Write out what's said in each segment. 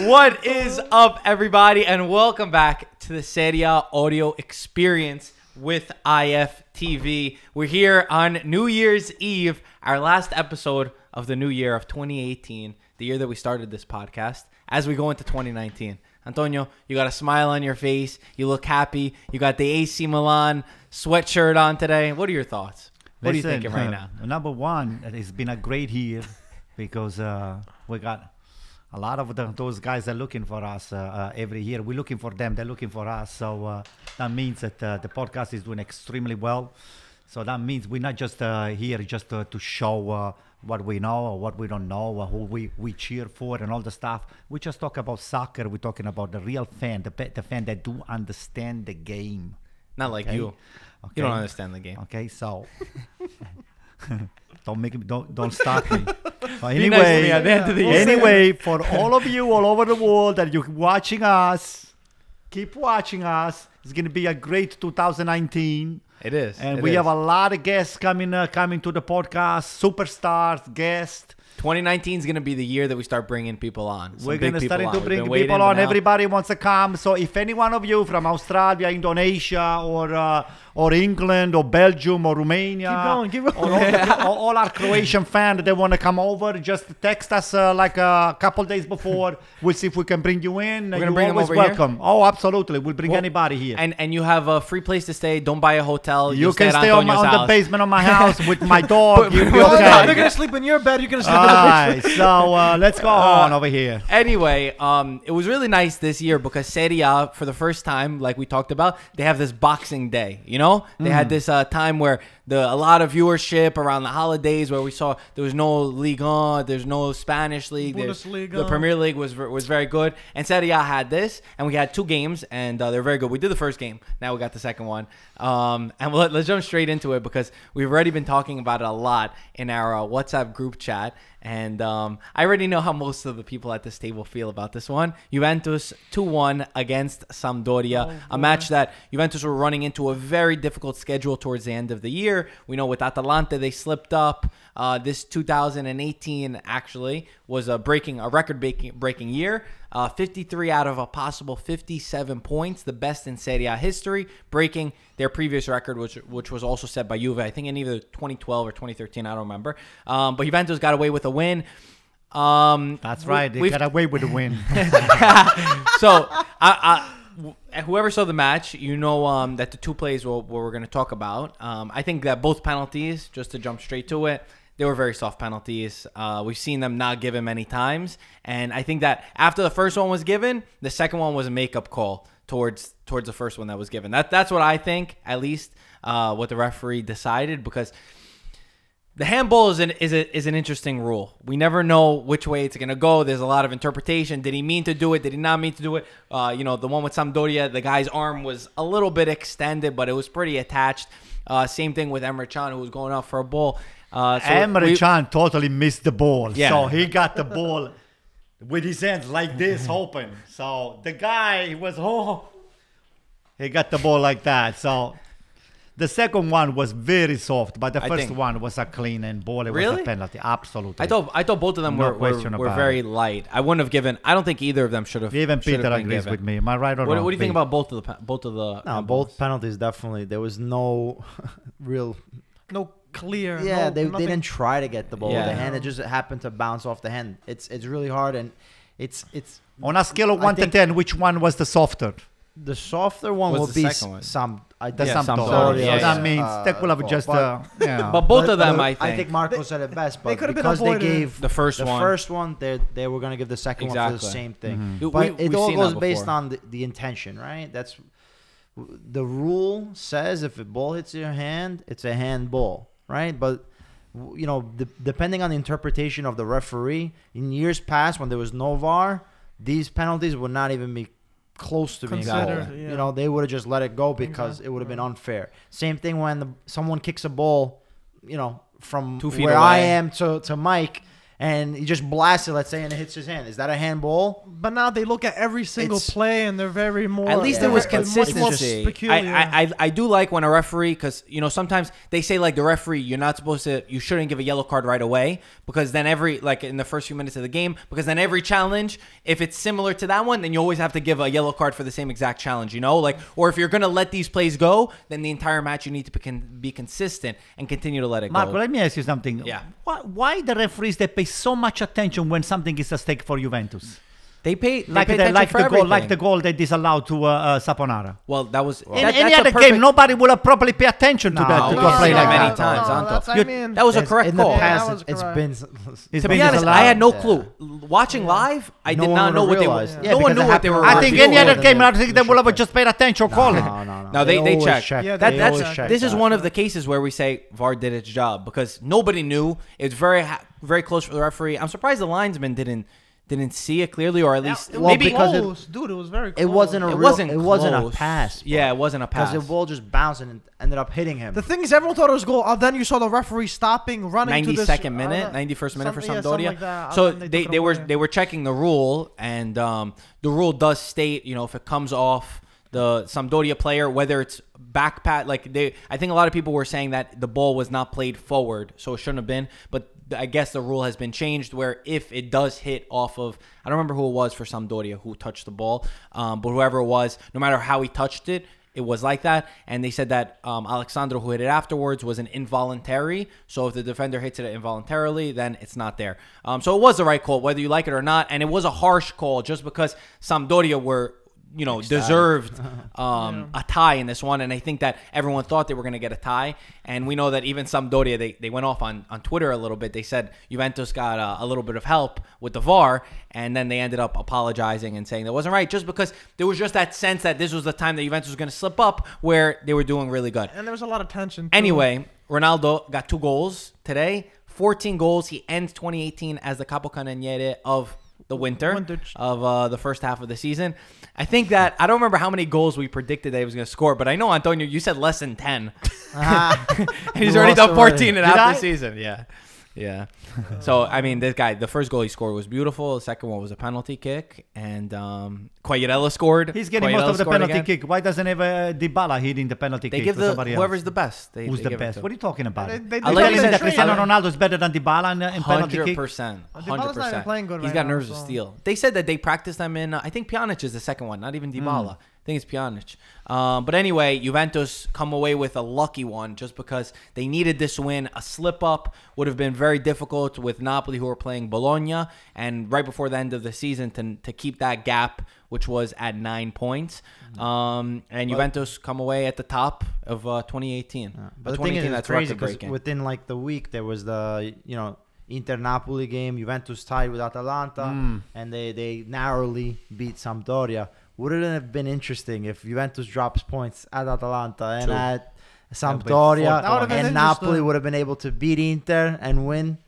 What is up, everybody, and welcome back to the Serie A audio experience with IFTV. We're here on New Year's Eve, our last episode of the new year of 2018, the year that we started this podcast, as we go into 2019. Antonio, you got a smile on your face. You look happy. You got the AC Milan sweatshirt on today. What are your thoughts? What are you thinking right now? uh, number one, it's been a great year because uh, we got a lot of the, those guys are looking for us uh, uh, every year. We're looking for them. They're looking for us. So uh, that means that uh, the podcast is doing extremely well. So that means we're not just uh, here just uh, to show uh, what we know or what we don't know or who we, we cheer for and all the stuff. We just talk about soccer. We're talking about the real fan, the, the fan that do understand the game. Not like Okay. you. You don't understand the game. Okay, so don't make me don't don't stop me. So Be nice me at the end of the year. anyway, for all of you all over the world that you're watching us, keep watching us. It's gonna be a great 2019, It is. and It we is. have a lot of guests coming uh, coming to the podcast, superstars, guests. 2019 is going to be the year that we start bringing people on. Some We're gonna start on. to bring been waiting, people on. Everybody wants to come. So if any one of you from Australia, Indonesia, or uh, or England, or Belgium, or Romania, Keep going, keep going. or all, the- all- all our Croatian fans they want to come over, just text us uh, like a couple days before. We'll see if we can bring you in. gonna You're bring them always over here? welcome. Oh, absolutely. We'll bring Well, anybody here. And and you have a free place to stay. Don't buy a hotel. you You'll can stay, stay on, my, on the basement of my house with my dog. You'll be No, no, okay. they're gonna sleep in your bed. You're gonna sleep All right. So uh, let's go on over here. Anyway, um, it was really nice this year because Serie A, for the first time, like we talked about, they have this Boxing Day. You know, they had this uh, time where the a lot of viewership around the holidays, where we saw there was no Ligue 1, there's no Spanish league, the Premier League was was very good, and Serie A had this, and we had two games, and uh, they're very good. We did the first game, now we got the second one, um, and we'll, let's jump straight into it because we've already been talking about it a lot in our uh, WhatsApp group chat. And um, I already know how most of the people at this table feel about this one. Juventus 2 1 against Sampdoria. a match that Juventus were running into a very difficult schedule towards the end of the year. We know with Atalanta, they slipped up. Uh, this 2018 actually was a breaking, a record breaking, breaking year. Uh, 53 out of a possible 57 points, the best in Serie A history, breaking their previous record, which which was also set by Juve, I think in either 2012 or 2013, I don't remember. Um, but Juventus got away with a win. Um, That's right. They got away with a win. so I, I, whoever saw the match, you know um, that the two plays what we're going to talk about. Um, I think that both penalties, just to jump straight to it, they were very soft penalties. Uh, we've seen them not given many times, and I think that after the first one was given, the second one was a makeup call towards towards the first one that was given. That that's what I think, at least uh, what the referee decided, because the handball is an is, a, is an interesting rule. We never know which way it's gonna go. There's a lot of interpretation. Did he mean to do it? Did he not mean to do it? Uh, you know, the one with Sampdoria, the guy's arm was a little bit extended, but it was pretty attached. Uh, same thing with Emre Can, who was going out for a ball. Uh, so Emre we- Can totally missed the ball. Yeah. So he got the ball with his hands like this open. So the guy was oh he got the ball like that. So the second one was very soft, but the I first think- one was a clean and ball. It was Really? a penalty. Absolutely. I thought I thought both of them No were were, question were about very it. light. I wouldn't have given. I don't think either of them should have. Even should have Peter been agrees given. with me. Am I right or What, wrong? what do you think Pete? about both of the pe- both of the? No, handballs? both penalties definitely. There was no real. No clear. Yeah, no, they, they nothing. didn't try to get the ball. Yeah. The hand it just happened to bounce off the hand. It's it's really hard and it's it's On a scale of I one to think- ten, which one was the softer? The softer one What's will the be second one? s- some. I The think Yeah, Sampdoria. Sampdoria, So yeah, that yeah. means uh, they could have but- just but- uh, yeah. But both of them, I think. I think Marco said it best. But could have been because they avoided. gave The first the one. first one, they they were gonna give the second one for the same thing. Mhm. But we- it all goes based on the, the intention, right? That's the rule says if a ball hits your hand, it's a handball, right? But you know, de- depending on the interpretation of the referee, in years past when there was no VAR, these penalties would not even be close to being Considered, called. yeah. You know, they would have just let it go because it would have been unfair. Same thing when the, someone kicks a ball, you know, from Two feet where I am to, to Mike, and he just blasts it, let's say, and it hits his hand. Is that a handball? But now they look at every single It's- play and they're very more. At least there Yeah, was much more consistency. I, peculiar. I, I, I do like when a referee, because you know sometimes they say like the referee, you're not supposed to, you shouldn't give a yellow card right away because then every like in the first few minutes of the game, because then every challenge, if it's similar to that one, then you always have to give a yellow card for the same exact challenge. You know, like or if you're gonna let these plays go, then the entire match you need to be, con- be consistent and continue to let it Marco, go. let me ask you something. Yeah. Why, why the referees that pay so much attention when something is at stake for Juventus? They pay they Like pay the, like for the goal, like the goal they disallowed to uh, uh, Saponara. Well, that was In that- any other game, nobody will have properly pay attention to No, that to no, a play no, like many that. times, no, Anto. I mean, That was a correct in the call. Yeah, past. that was it's it's correct. been. It's To been be honest. I had no Yeah. clue. Watching live, I did one not know what they were. Yeah, no one knew what they were. I think Before any other game, I think they would have just paid attention, call it. No, no, no. No, they, they always check. check. Yeah, they that's, always check this is one of the cases where we say VAR did its job because nobody knew. It's very very close for the referee. I'm surprised the linesman didn't didn't see it clearly, or at least it well, maybe was because it- dude. It was very. Close. It wasn't a it real, wasn't. It wasn't a close. pass. Yeah, it wasn't a pass. Because the ball just bounced and ended up hitting him. The thing is, everyone thought it was goal. Uh, then you saw the referee stopping, running to this 92nd uh, minute, 91st minute for some- yeah, like that. so And then they, they were they were checking the rule, and um, the rule does state you know if it comes off the Sampdoria player, whether it's back pat like they. I think a lot of people were saying that the ball was not played forward, so it shouldn't have been. But I guess the rule has been changed where if it does hit off of, I don't remember who it was for Sampdoria who touched the ball, um, but whoever it was, no matter how he touched it, it was like that. And they said that um, Alex Sandro, who hit it afterwards, was an involuntary. So if the defender hits it involuntarily, then it's not there. Um, so it was the right call, whether you like it or not. And it was a harsh call just because Sampdoria were. You know, deserved um, a tie in this one, and I think that everyone thought they were going to get a tie. And we know that even Sampdoria, they, they went off on, on Twitter a little bit. They said Juventus got a, a little bit of help with the VAR, and then they ended up apologizing and saying that wasn't right, just because there was just that sense that this was the time that Juventus was going to slip up, where they were doing really good. and there was a lot of tension. too. Anyway, Ronaldo got two goals today, 14 goals. He ends 2018 as the Capo Capocannoniere of the winter Winter. of uh, the first half of the season. I think that I don't remember how many goals we predicted that he was going to score, but I know Antonio, you said less than 10. Ah, and he's already done 14 and a Did half I? this season. Yeah. Yeah. so, I mean, this guy, the first goal he scored was beautiful. The second one was a penalty kick. And um, Quagliarella scored. He's getting Quagliarella most of the penalty again. kick. Why doesn't have uh, Dybala hitting the penalty They kick give the somebody else? whoever's the best. They, Who's they the best? What are you talking about? They- they- I'll they let did you it say in that. Cristiano Ronaldo is better than Dybala in, in penalty Hundred kick. percent, Dybala's hundred not even percent. playing good He's right got now, nerves of steel. They said that they practiced them in. Uh, I think Pjanic is the second one, not even Hmm. Dybala. I think it's Pjanic. Um, but anyway, Juventus come away with a lucky one just because they needed this win. A slip up would have been very difficult with Napoli, who were playing Bologna, and right before the end of the season to to keep that gap, which was at nine points. Hmm. Um, and Juventus come away at the top of uh, 2018. But the thing is, that's crazy because within like the week there was the you know Inter Napoli game, Juventus tied with Atalanta, Hmm. and they they narrowly beat Sampdoria. Wouldn't it have been interesting if Juventus drops points at Atalanta and True. at Sampdoria, and Napoli would have been able to beat Inter and win?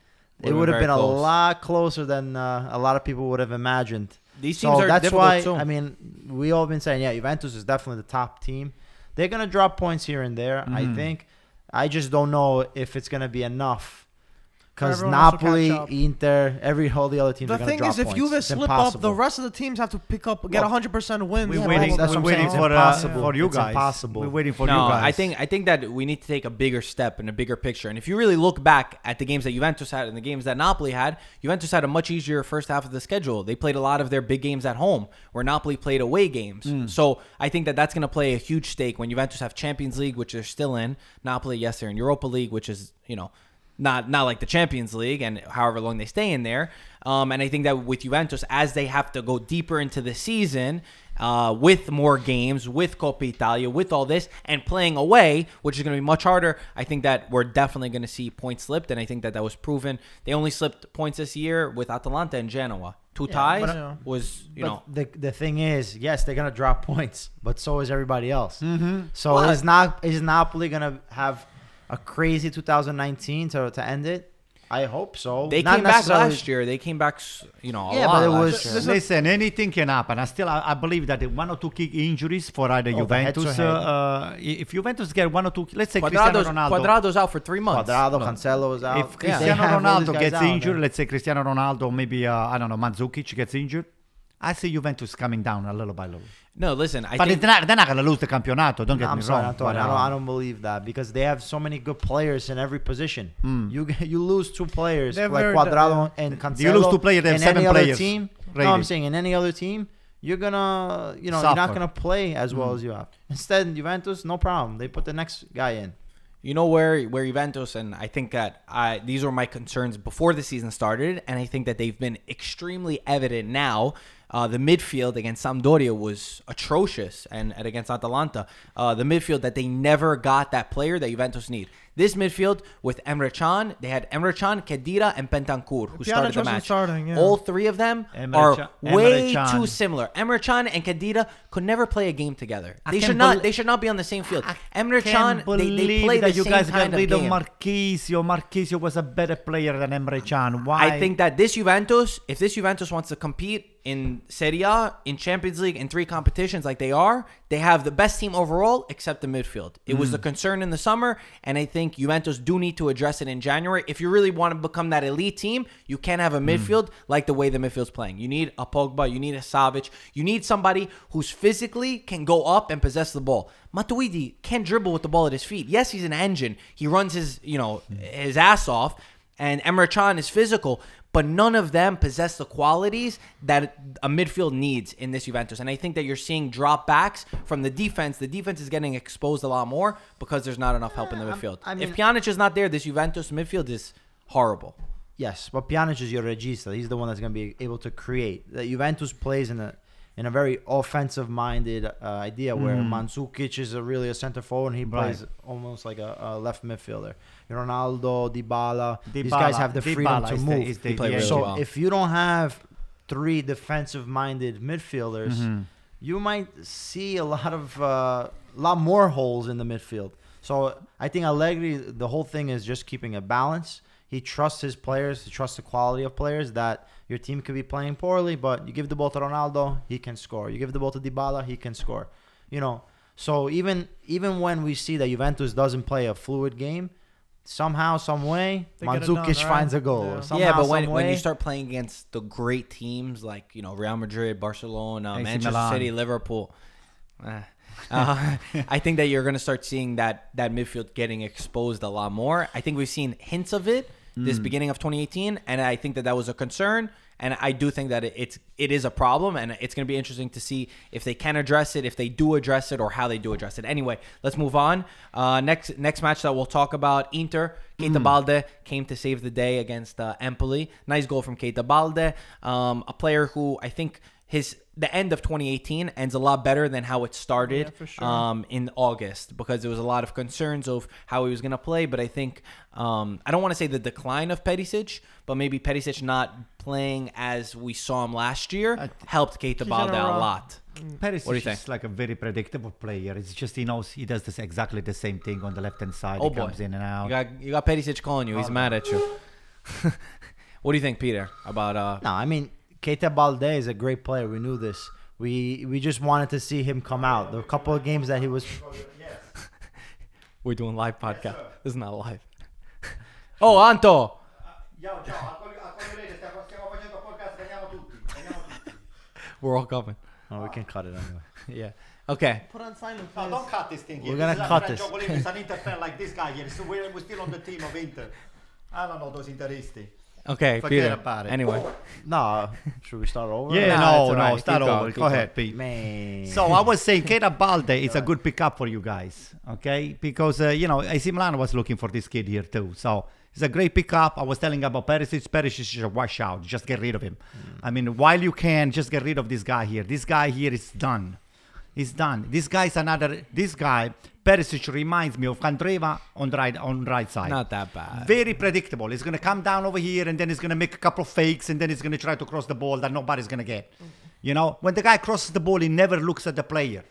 It Would've would been have very been a close. lot closer than uh, a lot of people would have imagined. These teams So are that's why too. I mean we all been saying yeah, Juventus is definitely the top team. They're gonna drop points here and there. I Mm-hmm. think. I just don't know if it's gonna be enough. Because Everyone has to Napoli. Inter, every all the other teams The are thing drop is, if points. Juve It's slip up, the rest of the teams have to pick up, get Well, 100% wins. We're Yeah, waiting, that's we're waiting for, It's uh, for you It's guys. impossible. We're waiting for no, you guys. I think I think that we need to take a bigger step and a bigger picture. And if you really look back at the games that Juventus had and the games that Napoli had, Juventus had a much easier first half of the schedule. They played a lot of their big games at home, where Napoli played away games. So I think that that's going to play a huge stake when Juventus have Champions League, which they're still in. Napoli, yes, they're in Europa League, which is you know not not like the Champions League and however long they stay in there. Um, and I think that with Juventus, as they have to go deeper into the season, uh, with more games, with Coppa Italia, with all this, and playing away, which is going to be much harder, I think that we're definitely going to see points slipped. And I think that that was proven. They only slipped points this year with Atalanta and Genoa. Two ties but, uh, was, you but know. the the thing is, yes, they're gonna drop points, but so is everybody else. Mm-hmm. So Well- is not is Napoli gonna have a crazy 2019 to to end it? I hope so. They Not came back last year. They came back, you know, a Yeah, lot but it last was- year. This Listen, anything can happen. I still, I, I believe that one or two key injuries for either Oh, but head to Juventus. Uh, uh, if Juventus get one or two, let's say Cristiano Ronaldo. Cuadrado's out for three months. Cuadrado, Cancelo is out. If Cristiano have all these Ronaldo gets out injured, there. let's say Cristiano Ronaldo, maybe uh, I don't know, Mandzukic gets injured. I see Juventus coming down a little by little. No, listen, I but think they're not, they're not going to lose the campionato. Don't get I'm me sorry, wrong. Antonio. but, I, don't, I don't believe that because they have so many good players in every position. Mm. You you lose two players They're like very- Cuadrado and Cancelo. You lose two players, they have in seven any other players team. No. I'm saying in any other team, you're gonna you know you're not gonna play as well Mm. as you have. Instead, Juventus, no problem. They put the next guy in. you know where where Juventus and I think that I these were my concerns before the season started, and I think that they've been extremely evident now. Uh, the midfield against Sampdoria was atrocious, and, and against Atalanta, uh, the midfield that they never got that player that Juventus need. This midfield with Emre Can, they had Emre Can, Khedira, and Bentancur who Pjanic started the match. starting, yeah. All three of them Emre are Can- way Can. too similar. Emre Can and Khedira could never play a game together. I They should not. bel- they should not be on the same field. I Emre can't Can, they, they play that the you same guys kind got rid of of game. Marchisio. Marchisio was a better player than Emre Can. Why? I think that this Juventus, if this Juventus wants to compete in Serie A, in Champions League, in three competitions like they are, they have the best team overall except the midfield. It was Mm. the concern in the summer, and I think Juventus do need to address it in January. If you really want to become that elite team, you can't have a Mm. midfield like the way the midfield's playing. You need a Pogba, you need a Savic, you need somebody who's physically can go up and possess the ball. Matuidi can't dribble with the ball at his feet. Yes, he's an engine. He runs his, you know, his ass off, and Emre Can is physical, but none of them possess the qualities that a midfield needs in this Juventus. And I think that you're seeing drop backs from the defense. The defense is getting exposed a lot more because there's not enough help in the midfield. I mean- if Pjanic is not there, this Juventus midfield is horrible. Yes, but Pjanic is your regista. He's the one that's going to be able to create. The Juventus plays in a in a very offensive minded uh, idea where Mandzukic is a really a center forward and he Right. plays almost like a, a left midfielder. Ronaldo, Dybala, these guys have the freedom to is the- move. the- He yeah, really so well. if you don't have three defensive minded midfielders, Mhm. you might see a lot of uh, lot more holes in the midfield. So I think Allegri, the whole thing is just keeping a balance. He trusts his players. He trusts the quality of players that your team could be playing poorly, but you give the ball to Ronaldo, he can score. You give the ball to Dybala, he can score. You know, so even even when we see that Juventus doesn't play a fluid game, somehow, some way, They Mandzukic right? finds a goal. Yeah. Somehow, yeah, but when, some when you start playing against the great teams like you know Real Madrid, Barcelona, AC Manchester Milan. City, Liverpool, eh, uh, I think that you're going to start seeing that that midfield getting exposed a lot more. I think we've seen hints of it this beginning of 2018, and I think that that was a concern. And I do think that it's it is a problem, and it's going to be interesting to see if they can address it, if they do address it, or how they do address it. Anyway, let's move on. Uh, next next match that we'll talk about: Inter. Keita Balde came to save the day against uh, Empoli. Nice goal from Keita Balde, um, a player who I think his the end of 2018 ends a lot better than how it started Yeah, sure. um, in August because there was a lot of concerns of how he was going to play. But I think um, I don't want to say the decline of Perisic, but maybe Perisic not playing as we saw him last year helped Keita Balde a lot. Perisic What do you is like a very predictable player. It's just he knows he does this exactly the same thing on the left hand side. Oh he boy, comes in and out. you got you got Perisic calling you. He's mad at you. what do you think, Peter, about uh? No, I mean Keita Balde is a great player. We knew this. We we just wanted to see him come out. The couple of games that he was We're doing live podcast. This is not live. oh, Anto. We're all coming. Oh, we can cut it anyway. Yeah. Okay. Put on silent, No, please. don't cut this thing here. We're gonna cut this. It's an Inter fan like this guy here. So we're, we're still on the team of Inter. I don't know those Interisti. Okay, Forget Peter. about it. Anyway. No, should we start over? Yeah, no, no, alright. start Keep over. going, keep Go ahead. Pete. Man. So I was saying, Keita Balde is a good pickup for you guys, okay? Because uh, you know AC Milan was looking for this kid here too, so it's a great pickup. I was telling about Perisic. Perisic is a washout. Just get rid of him. Hmm. I mean, while you can, just get rid of this guy here. This guy here is done. He's done. This guy's another. This guy Perisic reminds me of Candreva on the right on the right side. Not that bad. Very predictable. He's gonna come down over here and then he's gonna make a couple of fakes and then he's gonna try to cross the ball that nobody's gonna get. Mm-hmm. You know, when the guy crosses the ball, he never looks at the player.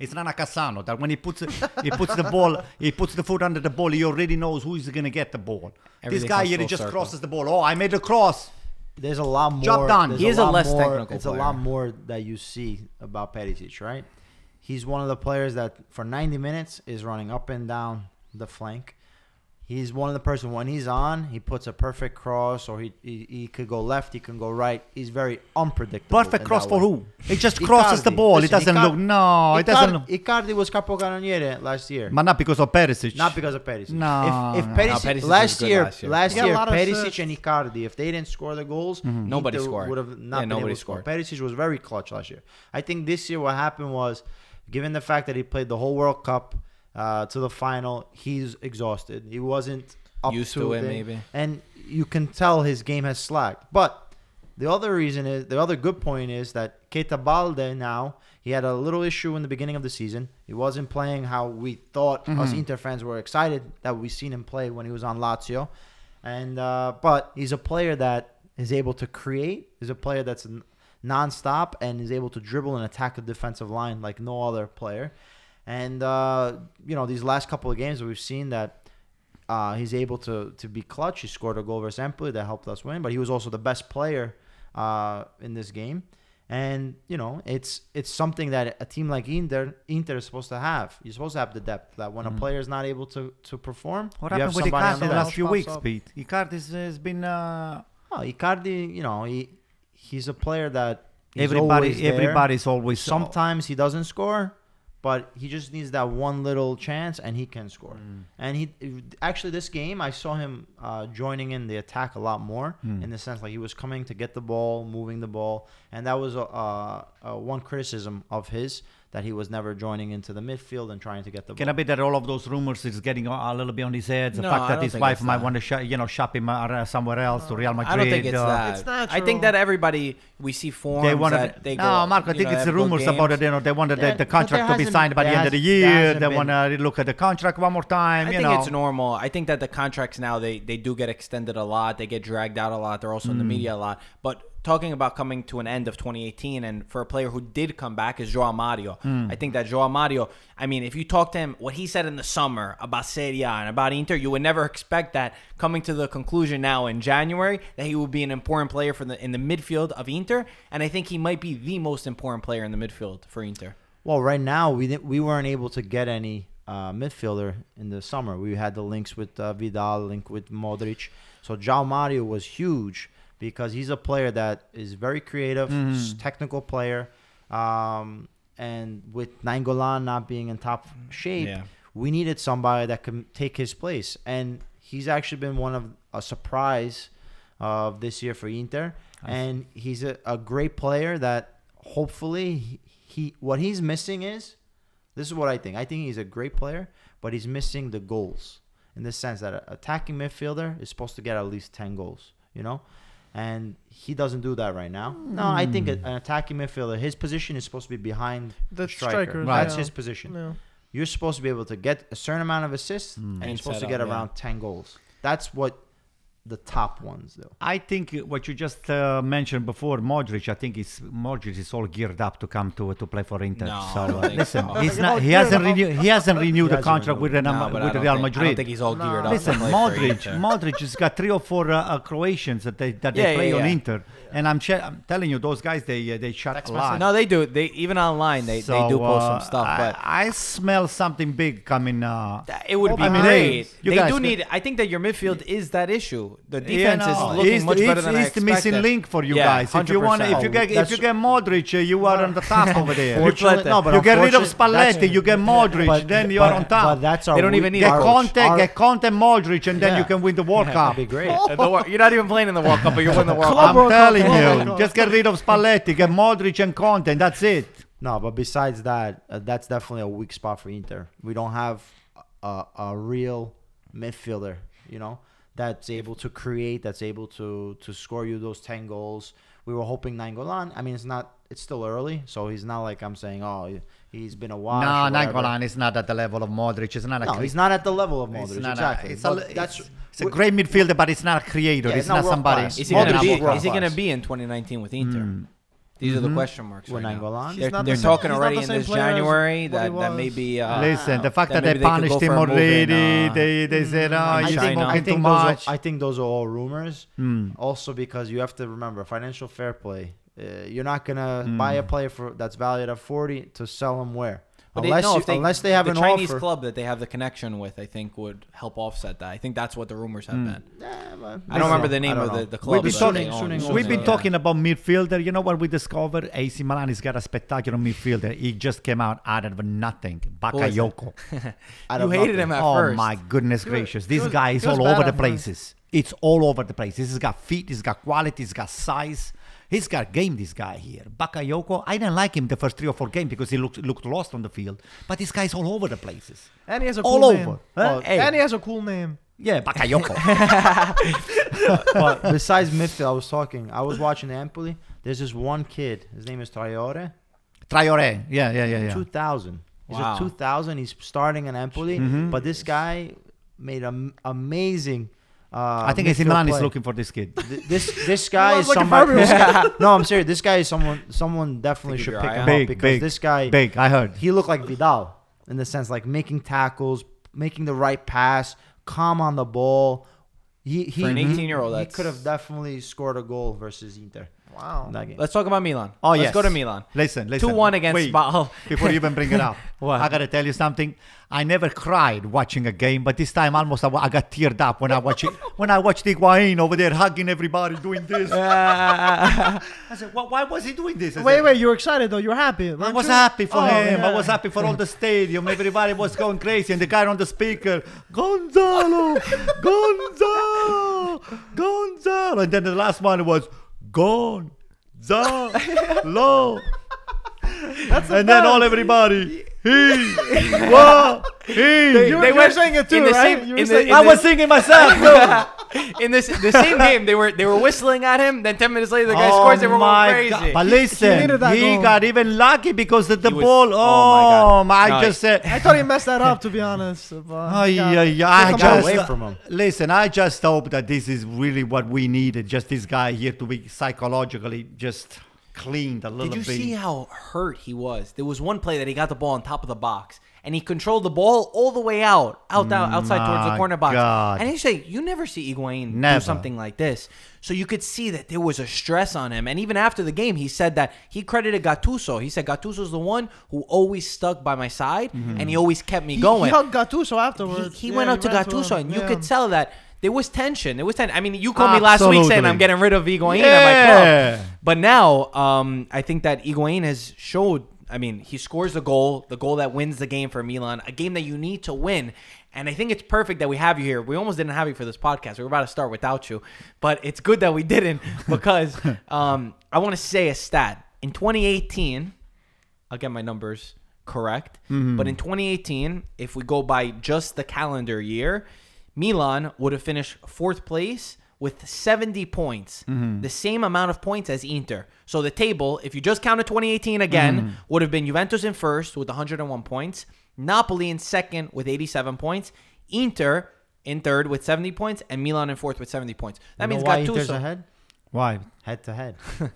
It's not a Cassano that when he puts he puts the ball, he puts the foot under the ball, he already knows who is going to get the ball. Everything this guy here, he just circle. crosses the ball. Oh, I made the cross. There's a lot more. Job done. there's He is a lot less more, technical It's a lot more that you see about Perisic, right? He's one of the players that for 90 minutes is running up and down the flank. He's one of the person when he's on, he puts a perfect cross, or he he, he could go left, he can go right. He's very unpredictable. Perfect in cross that for way. who? He just crosses the Icardi. ball. it Listen, doesn't Icar- look. No, it doesn't look. Icardi, Icardi was capocannoniere last year. But not because of Perisic. Not because of Perisic. No, if, if no. Perisic, No, Perisic was last good year, last year. last He a year, lot of Perisic and Icardi, if they didn't score the goals, mm-hmm. Nobody Inter scored. Would have not Yeah, been nobody able to score. scored. Perisic was very clutch last year. I think this year what happened was, given the fact that he played the whole World Cup uh, to the final, he's exhausted. He wasn't up Used to, to it, maybe. and you can tell his game has slacked. But the other reason is the other good point is that Keita Balde now he had a little issue in the beginning of the season. He wasn't playing how we thought us Inter fans were excited that we seen him play when he was on Lazio, and uh, but he's a player that is able to create. He's a player that's n- non-stop and is able to dribble and attack the defensive line like no other player. And uh, you know these last couple of games we've seen that uh, he's able to to be clutch. He scored a goal versus Empoli that helped us win, but he was also the best player uh, in this game. And you know, it's it's something that a team like Inter Inter is supposed to have. You're supposed to have the depth that when a player is not able to to perform, What you have happened with Icardi the the last few weeks, up. Pete? Icardi has- has been. Uh, Oh, Icardi, you know, he he's a player that everybody, always everybody's always. Sometimes he doesn't score, but he just needs that one little chance and he can score. Mm. And he actually this game I saw him uh, joining in the attack a lot more Mm. in the sense like he was coming to get the ball, moving the ball, and that was a, a, a one criticism of his that he was never joining into the midfield and trying to get the Can ball. it be that all of those rumors is getting a, a little bit on his head? The No, fact that his wife might that. want to, sh- you know, shop him uh, somewhere else to Real Madrid. I don't think it's uh, that. It's not. I think that everybody we see forms They wanted. that they no, go. Marco. I think know, it's the rumors about it. You know, they wanted Yeah, the, the contract to be signed by the end of the year. They want to look at the contract one more time. I you think know. it's normal. I think that the contracts now they they do get extended a lot. They get dragged out a lot. They're also in the media a lot. But talking about coming to an end of 2018 and for a player who did come back is Joao Mario. I think that Joao Mario. I mean, if you talk to him, what he said in the summer about Serie A and about Inter, you would never expect that coming to the conclusion now in January that he would be an important player for the in the midfield of Inter. And I think he might be the most important player in the midfield for Inter. Well, right now we we weren't able to get any uh, midfielder in the summer. We had the links with uh, Vidal, link with Modric. So João Mario was huge because he's a player that is very creative, s- technical player, um, and with Nainggolan not being in top shape, Yeah. we needed somebody that could take his place, and he's actually been one of a surprise of this year for Inter, and he's a, a great player that hopefully he, he what he's missing is this is what I think. I think he's a great player, but he's missing the goals in the sense that an attacking midfielder is supposed to get at least 10 goals, you know? And he doesn't do that right now. No, I think a- an attacking midfielder, his position is supposed to be behind The striker. strikers, That's yeah. his position. Yeah. You're supposed to be able to get a certain amount of assists, and hmm. you're And supposed to set get up, yeah. around 10 goals. That's what the top ones though. I think what you just uh, mentioned before, Modric. I think is Modric is all geared up to come to to play for Inter. No, so uh, listen, so. he's not. He hasn't up. renewed. He hasn't renewed the hasn't contract with, renewed. Real- No, but I with Real think- Madrid. I don't think he's all geared up. Listen, to play for Modric, Modric has got three or four uh, uh, Croatians that they that they play yeah, on yeah. Inter, and I'm che- I'm telling you, those guys they uh, they shot a lot. No, they do. They even online they, they do So, post uh, some stuff, I, but I smell something big coming. Uh, It would be I mean, great. they do need. I think that your midfield is that issue. The Yeah, defense no, is looking it's, much it's, better than I it's the missing link for you Yeah, guys. If you want, if you get if you get Modric, uh, you are on the top over there. Unfortunately- no, but you get rid of Spalletti, you get Modric, but- then you are on top. But that's our They don't even weak- need get our- Conte, our- get Conte, Modric, and then Yeah. you can win the World Cup. That'd be great. And the Wor- You're not even playing in the World Cup, but you're winning the World Cup. I'm telling you, just get rid of Spalletti, get Modric and Conte, and that's it. No, but besides that, uh, that's definitely a weak spot for Inter. We don't have a, a real midfielder, you know, that's able to create, that's able to to score you those ten goals. We were hoping Nainggolan. I mean, it's not. It's still early, so he's not like I'm saying. Oh, he- he's been a while. no, Nainggolan is not at the level of Modric. It's not a No, cre- he's not at the level of it's Modric. not exactly. A, it's, But a, that's it's, it's a great midfielder, but it's not a creator. Yeah, it's it's not not somebody. Is he gonna be? is he gonna be in 2019 with Inter? Mm. These Mm-hmm. are the question marks With right now. Nainggolan? He's They're, not they're same- talking he's not already the in this January that, that maybe. Uh, Listen, the fact that that, they maybe they could punished him for in, already, uh, they they said, oh, in you're China. smoking I too think those. Are, much. I think those are all rumors. Hmm. Also, because you have to remember financial fair play. Uh, you're not gonna Hmm. buy a player for that's valued at 40 to sell him where. But unless, no, you, they, unless they have the an Chinese offer. club that they have the connection with, I think would help offset that. I think that's what the rumors have Mm. been. Yeah, but- I don't remember the name of the, the club. been talking- they own, Suning We've been talking about midfielder. You know what we discovered? AC Milan has got a spectacular midfielder. He just came out out of nothing. Who is it? Bakayoko. You hated him at oh first. my goodness gracious! This was- guy is all over the places. It's all over the place. He's got feet. He's got quality. He's got size. He's got game. This guy here, Bakayoko. I didn't like him the first three or four games because he looked looked lost on the field. But this guy's all over the places. And he has a all cool over. name. Huh? Hey. And he has a cool name. Yeah, Bakayoko. but besides midfield, I was talking. I was watching the Empoli. There's this one kid. His name is Traore. Traore. Yeah, yeah, yeah, yeah. 2000. He's Wow. a 2000. He's starting in Empoli. Mhm. But this guy made an amazing. Uh, I think AC midfield Milan is looking for this kid. Th- This this guy is looking somebody. this guy- no, I'm serious. This guy is someone. Someone definitely should pick him on. up because big, this guy. Big. I heard. He looked like Vidal in the sense like making tackles, making the right pass, calm on the ball. He, he, For an he- 18-year-old, he could have definitely scored a goal versus Inter Wow. that game. Let's talk about Milan. Oh Let's yes. go to Milan. Listen, listen. 2-1 against Wait, Spal. Before you even bring it up, What? I gotta tell you something. I never cried watching a game, but this time almost I, I got teared up when I watched it. when I watched Higuain over there hugging everybody, doing this. I said, why, why was he doing this? I Wait, said, wait, you were excited though. You were happy. I was you? happy for Oh, him. I was happy for all the stadium. Everybody was going crazy, and the guy on the speaker, Gonzalo, Gonzalo, Gonzalo, and then the last one was Gonzalo. That's the and then all everybody, he, what, he. You were- you were saying it too, in the right? Same, You were in the, in I the- was singing myself. too. in this the same game. They were they were whistling at him. Then ten minutes later, the guy Oh scores. They were going crazy. God. But He listen, needed that he got even lucky because of the was- ball. oh Oh, my I God. No, just said. I thought he messed that up, to be honest. But, Ay, yeah. ay, ay, I just, away from him. Listen, I just hope that this is really what we needed. Just this guy here to be psychologically just cleaned a little bit. Did you bit. see how hurt he was? There was one play that he got the ball on top of the box, and he controlled the ball all the way out, out, out outside towards the corner box. God. And you say you never see Higuain Never. do something like this. So you could see that there was a stress on him. And even after the game, he said that he credited Gattuso. He said Gattuso's the one who always stuck by my side, Mm-hmm. and he always kept me He, going. he hugged Gattuso he, afterwards. he Yeah, went up to ran Gattuso, him. and you Yeah. could tell that there was tension. There was tension. I mean, you called me last week saying I'm getting rid of Higuain at my club. But now, um, I think that Higuain has showed. I mean, he scores the goal, the goal that wins the game for Milan, a game that you need to win. And I think it's perfect that we have you here. We almost didn't have you for this podcast. We were about to start without you, but it's good that we didn't because um, I want to say a stat. In 2018, I'll get my numbers correct, but in 2018, if we go by just the calendar year, Milan would have finished fourth place with 70 points, mm-hmm. the same amount of points as Inter. So the table, if you just counted 2018 again, mm-hmm. would have been Juventus in first with 101 points, Napoli in second with 87 points, Inter in third with 70 points, and Milan in fourth with 70 points. That You know means why Inter's Gattuso. ahead? Why? Head to head.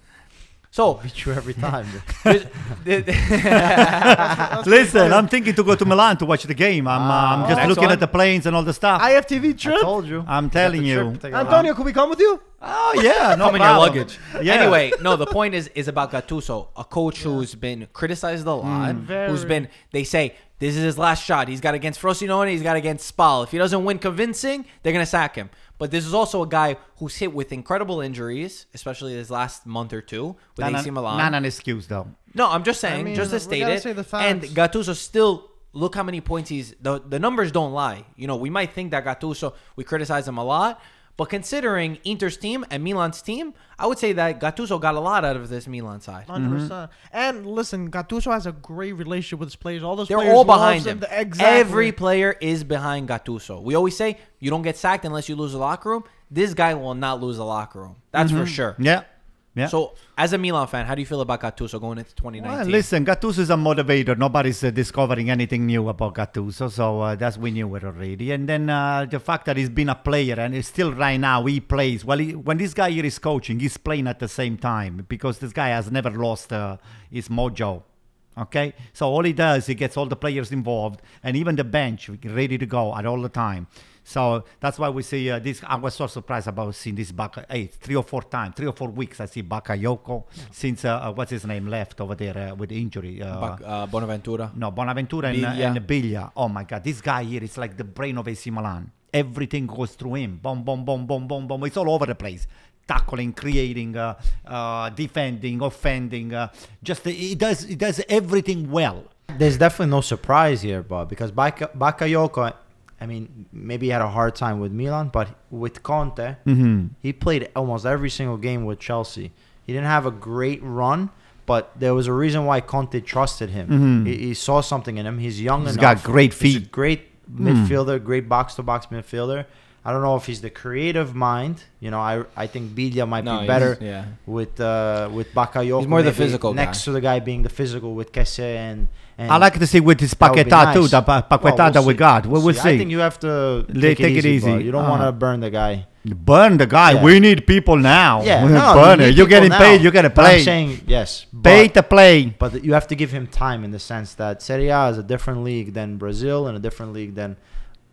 So Beat you every time. Listen, I'm thinking to go to Milan to watch the game. I'm, uh, I'm just looking one. at the planes and all the stuff. IFTV I trip. told you. I'm telling you. trip to. Antonio, could we come with you? Oh yeah, no come in your luggage. Yeah. Anyway, no, the point is is about Gattuso, a coach who's been criticized a lot, mm. who's been they say this is his last shot. He's got against Frosinone, he's got against Spal. If he doesn't win convincing, they're gonna sack him. But this is also a guy who's hit with incredible injuries, especially his last month or two with Not AC an, Milan. not an excuse though. No, I'm just saying, mean, just to we state gotta it. say the and. Gattuso still look how many points he's the the numbers don't lie. You know, we might think that Gattuso we criticize him a lot, but considering Inter's team and Milan's team, I would say that Gattuso got a lot out of this Milan side. 100 mm-hmm. percent. And listen, Gattuso has a great relationship with his players. All those They're players all behind him. Exactly. Every player is behind Gattuso. We always say you don't get sacked unless you lose the locker room. This guy will not lose the locker room. That's for mm-hmm. sure. Yeah. Yeah. So, as a Milan fan, how do you feel about Gattuso going into 2019? Well, listen, Gattuso is a motivator. Nobody's uh, discovering anything new about Gattuso, so uh, that's we knew it already. And then uh, the fact that he's been a player and he's still right now he plays. Well, he, when this guy here is coaching, he's playing at the same time because this guy has never lost uh, his mojo. Okay, so all he does, he gets all the players involved and even the bench ready to go at all the time. So that's why we see uh, this. I was so surprised about seeing this Baka. Hey, three or four times, three or four weeks. I see Bakayoko since uh, uh, what's his name left over there uh, with injury. Uh, Bak- uh, Bonaventura. no, Bonaventura and, Biglia. and Biglia. Oh my God, this guy here is like the brain of AC Milan. Everything goes through him. Boom, boom, boom, boom, boom, boom. It's all over the place. Tackling, creating, uh, uh, defending, offending. Uh, just he does he does everything well. There's definitely no surprise here, Bob, because Baka- Bakayoko, I mean, maybe he had a hard time with Milan, but with Conte, Mm-hmm. he played almost every single game with Chelsea. He didn't have a great run, but there was a reason why Conte trusted him. Mhm. He, he saw something in him. He's young He's enough. He's got great He's a feet. great Mm. midfielder, great box to box midfielder. I don't know if he's the creative mind. You know, I I think Biglia might No, be better Yeah. with uh, with Bakayoko. He's more the physical next guy. to the guy being the physical with Kessie and. and I like to see with his that would be Paqueta too, the pa- Well, Paqueta we'll that we got. We'll, we'll I see. think you have to take, take it it easy. easy. You don't Uh-huh. want to burn the guy. Burn the guy. Yeah. We need people now. Yeah, no, burn you it. need You're getting now. paid. You gotta But I'm saying yes, Pay to play. but you have to give him time in the sense that Serie A is a different league than Brazil and a different league than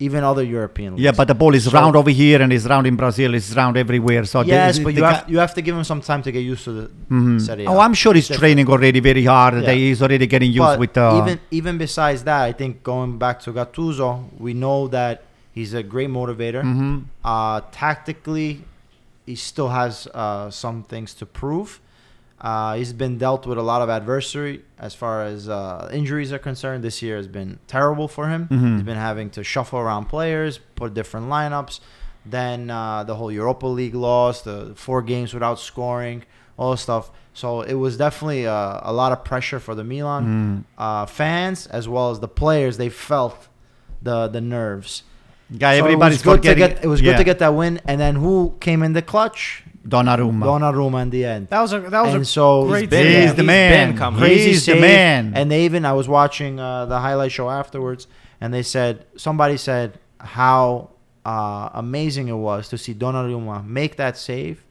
even other European leagues. Yeah, but the ball is So- round over here and it's round in Brazil. It's round everywhere. So yes, the, but you have you have to give him some time to get used to the Mhm. A. Oh, I'm sure he's training already very hard. Yeah. That he's already getting used but with. Uh, even even besides that, I think going back to Gattuso, we know that he's a great motivator. mhm. Uh, tactically, he still has uh, some things to prove. Uh, he's been dealt with a lot of adversity as far as uh, injuries are concerned. This year has been terrible for him. Mhm. He's been having to shuffle around players, put different lineups. Then uh, the whole Europa League loss, the four games without scoring, all this stuff. So it was definitely uh, a lot of pressure for the Milan Mm. uh, fans as well as the players. They felt the the nerves. Yeah, So everybody's it was good to get. It was good yeah. to get that win, and then who came in the clutch? Donnarumma. Donnarumma in the end. That was a that was and a so great been- save. He's the He's man. been coming. crazy He's the man. And they even I was watching uh, the highlight show afterwards, and they said somebody said how uh, amazing it was to see Donnarumma make that save,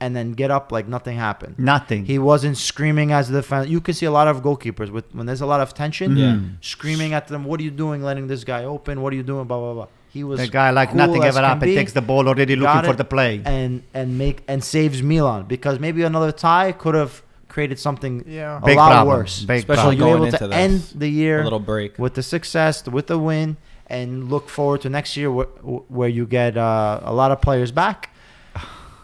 and then get up like nothing happened. Nothing. He wasn't screaming as the defender. You can see a lot of goalkeepers with when there's a lot of tension, Yeah. screaming at them. What are you doing, letting this guy open? What are you doing? Blah blah blah. He was the guy like cool nothing ever can happened. Takes the ball already got looking for the play. and and make and saves Milan because maybe another tie could have created something Yeah. a Big lot problem. worse. Big Especially problem. you're going able into to this. end the year A year little break. with the success, with the win, and look forward to next year where, where you get uh, a lot of players back.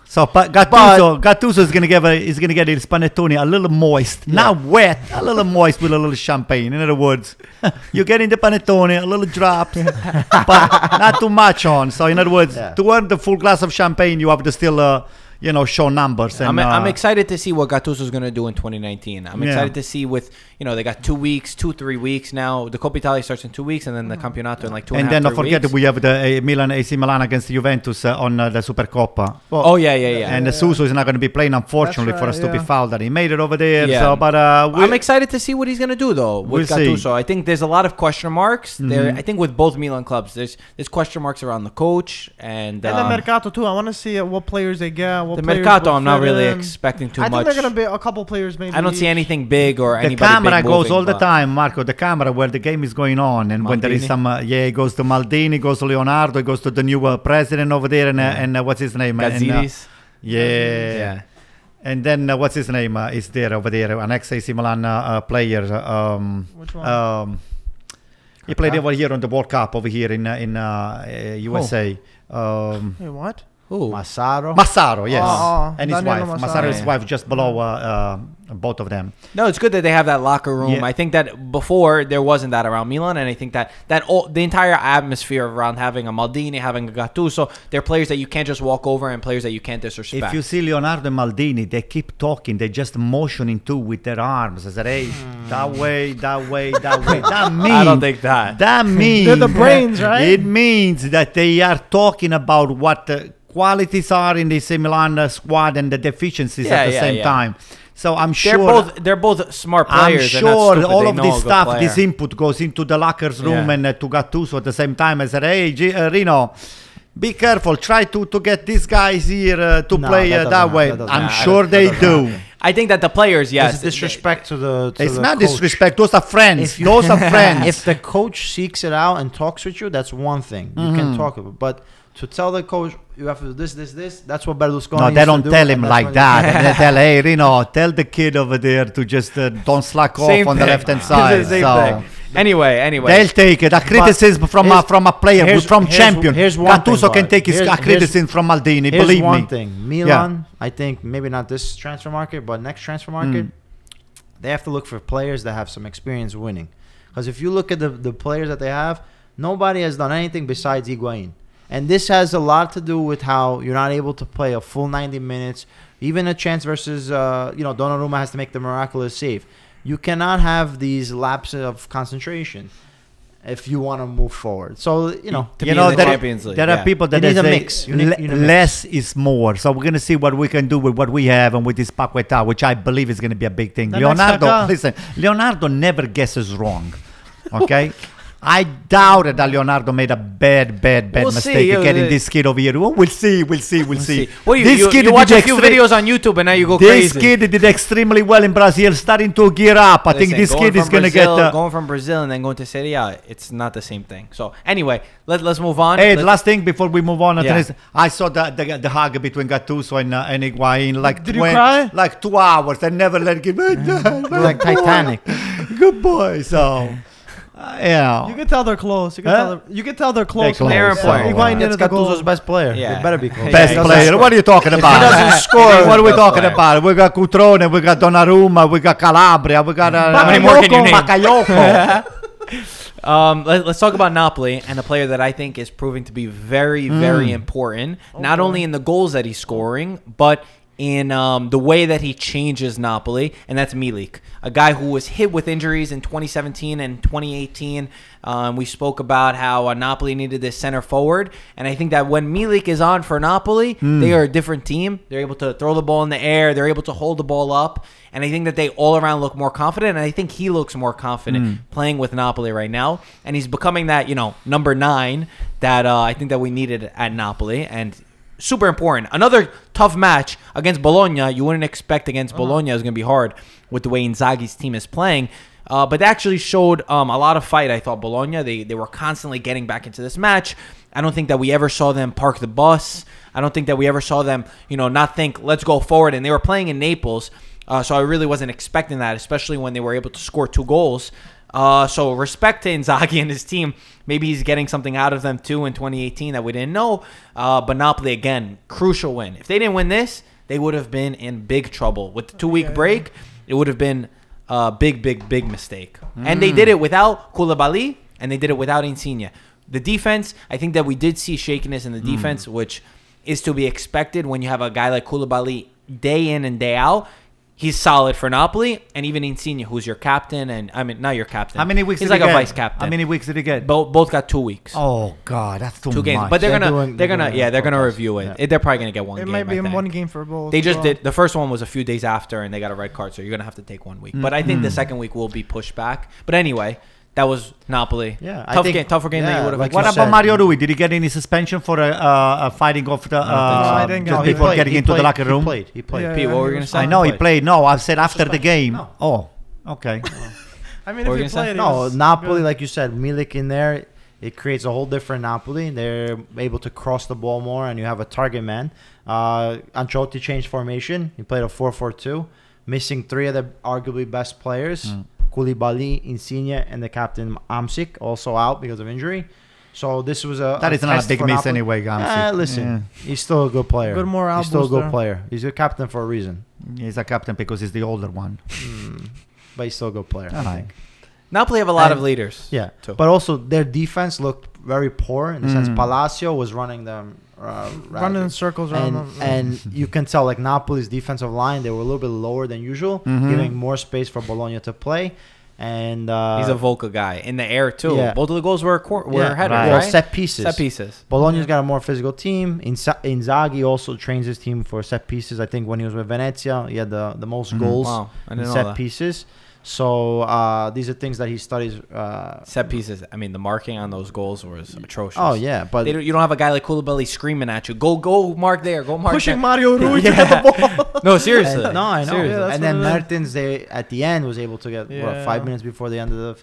So but Gattuso, Gattuso is gonna give a, is gonna get his panettone a little moist, not wet, a little moist with a little champagne. In other words, you get in the panettone, a little drop, but not too much on. So in other words, Yeah. to earn the full glass of champagne, you have to still, uh, you know, show numbers. And, I'm, I'm uh, excited to see what Gattuso's going to do in 2019. I'm Yeah. excited to see with you know they got two weeks, two three weeks now. The Coppa Italia starts in two weeks, and then the Campionato in like two And and, then half, don't forget weeks. that we have the uh, Milan AC Milan against Juventus uh, on uh, the Supercoppa. oh yeah, yeah, yeah. and Yeah. Suso is not going to be playing, unfortunately, That's for a right, stupid yeah. foul that he made it over there. Yeah. So, but uh, we- I'm excited to see what he's going to do though with We'll see. Gattuso. I think there's a lot of question marks there. Mhm. I think with both Milan clubs, there's there's question marks around the coach and, And the uh, Mercato too. I want to see uh, what players they get. What the players Mercato. I'm not really in. expecting too I much. think they're gonna be a couple players maybe. I don't see anything big or the camera big goes moving, all the time, Marco. The camera where the game is going on, and when there is some, uh, yeah, it goes to Maldini, goes to Leonardo, it goes to the new uh, president over there, and uh, and uh, what's his name? And, uh, Gazidis. yeah, yeah. And then uh, what's his name? Uh, is there over there an ex AC Milan uh, uh, player? Um, Which one? um, he played over here on the World Cup over here in uh, in uh, uh, USA. Um, Wait, what? Ooh. Masaro. Massaro, yes, Oh, oh, and his Danilo wife. Massaro. Massaro, Yeah. wife, just below uh, uh, both of them. No, it's good that they have that locker room. Yeah. I think that before there wasn't that around Milan, and I think that that all, the entire atmosphere around having a Maldini, having a Gattuso, they're players that you can't just walk over and players that you can't disrespect. If you see Leonardo and Maldini, they keep talking. They're just motioning too with their arms. I said, "Hey, that way, that way, that way." That means I don't think that. that means They're the brains, right? It means that they are talking about what uh, qualities are in the AC Milan squad and the deficiencies Yeah, at the yeah, same yeah. time. So I'm They're sure. both they're both smart players. I'm players. Not sure all They of this a good stuff, this input goes into the lockers room Yeah. and uh, to Gattuso at the same time. I said, hey, G- uh, Rino, be careful. Try to, to get these guys here uh, to No, play that uh, that way. That I'm happen. sure they do. I think that the players, yes, It's a disrespect to the. To It's the not coach. disrespect. Those are friends. If you- Those are friends. If the coach seeks it out and talks with you, that's one thing. You Mm-hmm. can talk about. But to tell the coach you have to do this, this, this, that's what Berlusconi. no, they to don't do, tell and him like that. they tell, hey, Rino, tell the kid over there to just uh, don't slack off Same on the left hand It's the side. same So thing. Anyway, anyway, they'll take it. A criticism from a, from a player, here's- from here's- champion. here's one thing, can take his Here's- a criticism from Maldini. Here's believe one me. thing. Milan, I think maybe not this transfer market, but next transfer market, Mm. they have to look for players that have some experience winning. Because if you look at the, the players that they have, nobody has done anything besides Higuain. And this has a lot to do with how you're not able to play a full 90 minutes. Even a chance versus, uh, you know, Donnarumma has to make the miraculous save. You cannot have these lapses of concentration if you want to move forward. So, you know, to you be know, in the there- Champions League. There yeah. are people that You need a mix. You need- le- you need a mix. less is more. So we're gonna see what we can do with what we have and with this Paqueta, which I believe is gonna be a big thing. The Leonardo, listen, Leonardo never guesses wrong. Okay. I doubted that Leonardo made a bad, bad, bad We'll mistake yeah, getting this kid over here. Well, we'll see, we'll see, we'll, see. Well, you, this you, kid you watch a few extre- videos on YouTube and now you go This crazy. This kid did extremely well in Brazil, starting to gear up. I think this kid is gonna get. Uh, going from Brazil and then going to Serie A. It's not the same thing. So anyway, let let's move on. Hey, Let's- last thing before we move on, Yeah. I saw the, the the hug between Gattuso and uh, and Higuain like Did you twen- cry? like two hours. I never let him. like Titanic. Good boy. So, uh, yeah. You can tell they're close. You can Huh? tell they're, you can tell they're close. close, They're so, important. Higuain That's needed the goal. Gattuso's best player. Yeah. It better be close. Best Yeah, he player. doesn't What are you talking about? doesn't score, What are we best talking player. about? We got Cutrone, we got Donnarumma, we got Calabria, we got uh, How many more can you name? Bakayoko. Um, let, us talk about Napoli and a player that I think is proving to be very, very important. Not only in the goals that he's scoring, but in um, the way that he changes Napoli, and that's Milik, a guy who was hit with injuries in 2017 and 2018. Um, we spoke about how uh, Napoli needed this center forward, and I think that when Milik is on for Napoli, they are a different team. They're able to throw the ball in the air, they're able to hold the ball up, and I think that they all around look more confident. And I think he looks more confident playing with Napoli right now, and he's becoming that you know number nine that uh, I think that we needed at Napoli, and super important. Another tough match against Bologna. You wouldn't expect against Bologna is going to be hard with the way Inzaghi's team is playing. Uh, but they actually showed um, a lot of fight. I thought Bologna. They they were constantly getting back into this match. I don't think that we ever saw them park the bus. I don't think that we ever saw them, you know, not think let's go forward. And they were playing in Naples, uh, so I really wasn't expecting that, especially when they were able to score two goals. Uh, so respect to Inzaghi and his team. Maybe he's getting something out of them too in 2018 that we didn't know. Uh, but Napoli again, crucial win. If they didn't win this, they would have been in big trouble with the two week Okay. break. It would have been a big, big, big mistake. And they did it without Koulibaly and they did it without Insigne. The defense, I think that we did see shakiness in the defense, which is to be expected when you have a guy like Koulibaly day in and day out. He's solid for Napoli, and even Insigne, who's your captain, and I mean not your captain. How many weeks? He's did like he a get? vice captain. How many weeks did he get? Both both got two weeks, Oh God, that's too, two games. much. But they're They're gonna doing- they're they're gonna yeah they're gonna review it. Yeah. They're probably gonna get one It game. might be one game for both. They just well. did the first one was a few days after, and they got a red card, so you're gonna have to take one week. But I think the Mm-hmm. second week will be pushed back. But anyway, that was Napoli. Yeah, I tough think- game, tougher game than you would have. like What you about Mario Rui? Did he get any suspension for uh, uh, fighting off the think so. uh, No, I didn't get just before played, getting he into the locker room? He played. He played. Yeah, Pete, what were you gonna say? I know he Played. played. No, I've said after the game. No. Oh, okay. I What mean, if you gonna say? played, he No, Napoli, good. like you said, Milik in there, it creates a whole different Napoli. They're able to cross the ball more, and you have a target man. Uh, Ancelotti changed formation. He played a 4-4-2, missing three of the arguably best players: Mm. Koulibaly, Insigne, and the captain Hamsik, also out because of injury. So this was a That a is not a big for miss Napoli. anyway, Gamsi. Eh, listen, he's still a good player. Good morale He's still a good booster. player. He's a captain for a reason, He's a captain because he's the older one. Mm, but he's still a good player. I Aye. think. Napoli have a lot And- of leaders. Yeah, too. but also their defense looked very poor in the sense Mm. Palacio was running them uh, running in circles around and them. and you can tell like Napoli's defensive line they were a little bit lower than usual, Mhm. giving more space for Bologna to play. and uh, He's a Volca guy in the air too. yeah. Both of the goals were cor- were yeah, headers, right. well, right? set pieces. Set pieces. Bologna's got a more physical team. Inza- Inzaghi also trains his team for set pieces. I think when he was with Venezia, he had the, the most Mhm. goals Wow, in didn't know set that. Pieces. So uh, these are things that he studies. Uh, Set pieces. I mean, the marking on those goals was atrocious. oh yeah, but They don't, you don't have a guy like Koulibaly screaming at you. Go, go, mark there. Go, mark Pushing there. Mario Rui to get the ball. No, seriously. And- no, I know. Yeah, and then what. Mertens, they at the end was able to get what, five minutes before the end of the.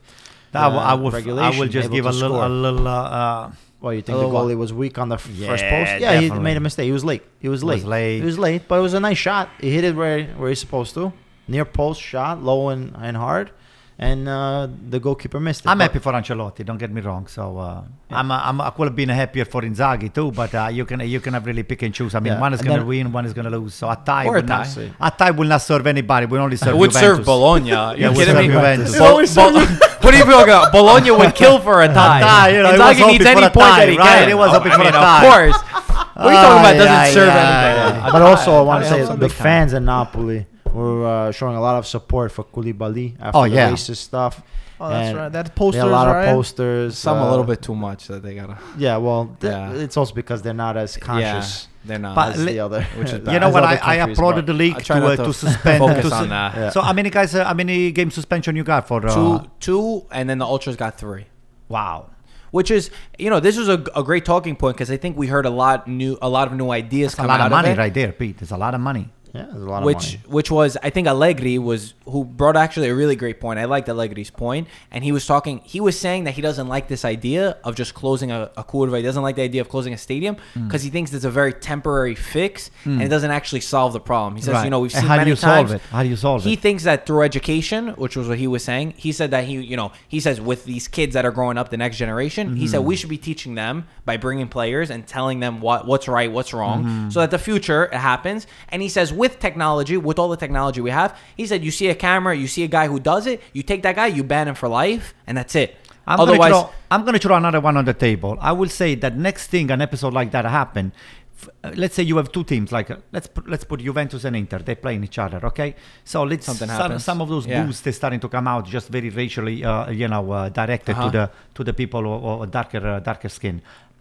I will, I uh, will, I regulation, will just give a little, score. a little. Uh, uh, Well, you think the goalie was weak on the f- first post? Yeah, he made a mistake. He was late. He was was late. late. He was late, but it was a nice shot. He hit it where where he's supposed to, near post shot, low and, and hard, and uh, the goalkeeper missed it. I'm But- happy for Ancelotti. Don't get me wrong. So uh, Yeah. I'm, I'm, I could have been happier for Inzaghi too. But uh, you can, you can have really pick and choose. I mean, Yeah, one is going to win, one is going to lose. So a tie, Or a will not, tie. a tie will not serve anybody. We only serve It would serve Juventus. Bologna. You Yeah, would kidding serve me? Juventus. Bo- Bo- what do you feel about? Bologna would kill for a tie. tie, you know, he was Inzaghi needs any a point tie, that he right? can. He was Oh, hoping I for a tie. Of course. What are you talking about? Doesn't yeah, serve yeah, anything. yeah. But also, I want to say the fans in Napoli were uh, showing a lot of support for Koulibaly after Oh, the yeah. racist stuff. Oh, that's And right. That They posters, had a lot right? of posters. Some a uh, little bit too much that they gotta. Yeah, well, th- Yeah. it's also because they're not as conscious Yeah. They're not. But as li- the other. which is bad. You know what? I, I countries, applauded the league to, uh, to to suspend. focus to on that. Yeah. So how many guys? Uh, how many game suspension you got for? Uh, two, two, and then the ultras got three. Wow. Which is, you know, this was a, a great talking point because I think we heard a lot new, a lot of new ideas That's a lot out of money it. right there, Pete. There's a lot of money. Yeah, there's a lot of which money. which was I think Allegri was who brought actually a really great point. I liked Allegri's point, and he was talking. He was saying that he doesn't like this idea of just closing a, a curva. He doesn't like the idea of closing a stadium Hmm. because he thinks it's a very temporary fix and it doesn't actually solve the problem. He says, Right. you know, we've And seen how do many you solve it? How do you solve He it? He thinks that through education, which was what he was saying, he said that he, you know, he says with these kids that are growing up, the next generation, he said Mm-hmm. we should be teaching them by bringing players and telling them what what's right, what's wrong, Mm-hmm. so that the future it happens. And he says with technology, with all the technology we have, he said you see a camera, you see a guy who does it, you take that guy, you ban him for life, and that's it. I'm Otherwise, gonna throw, I'm gonna throw another one on the table. I will say that next thing an episode like that happen. f- uh, Let's say you have two teams, like uh, let's put, let's put Juventus and Inter. They playing each other, okay? So let's Something some, happens. some of those Yeah. boosts they're starting to come out, just very racially, uh, you know, uh, directed Uh-huh. to the to the people of, darker uh, darker skin.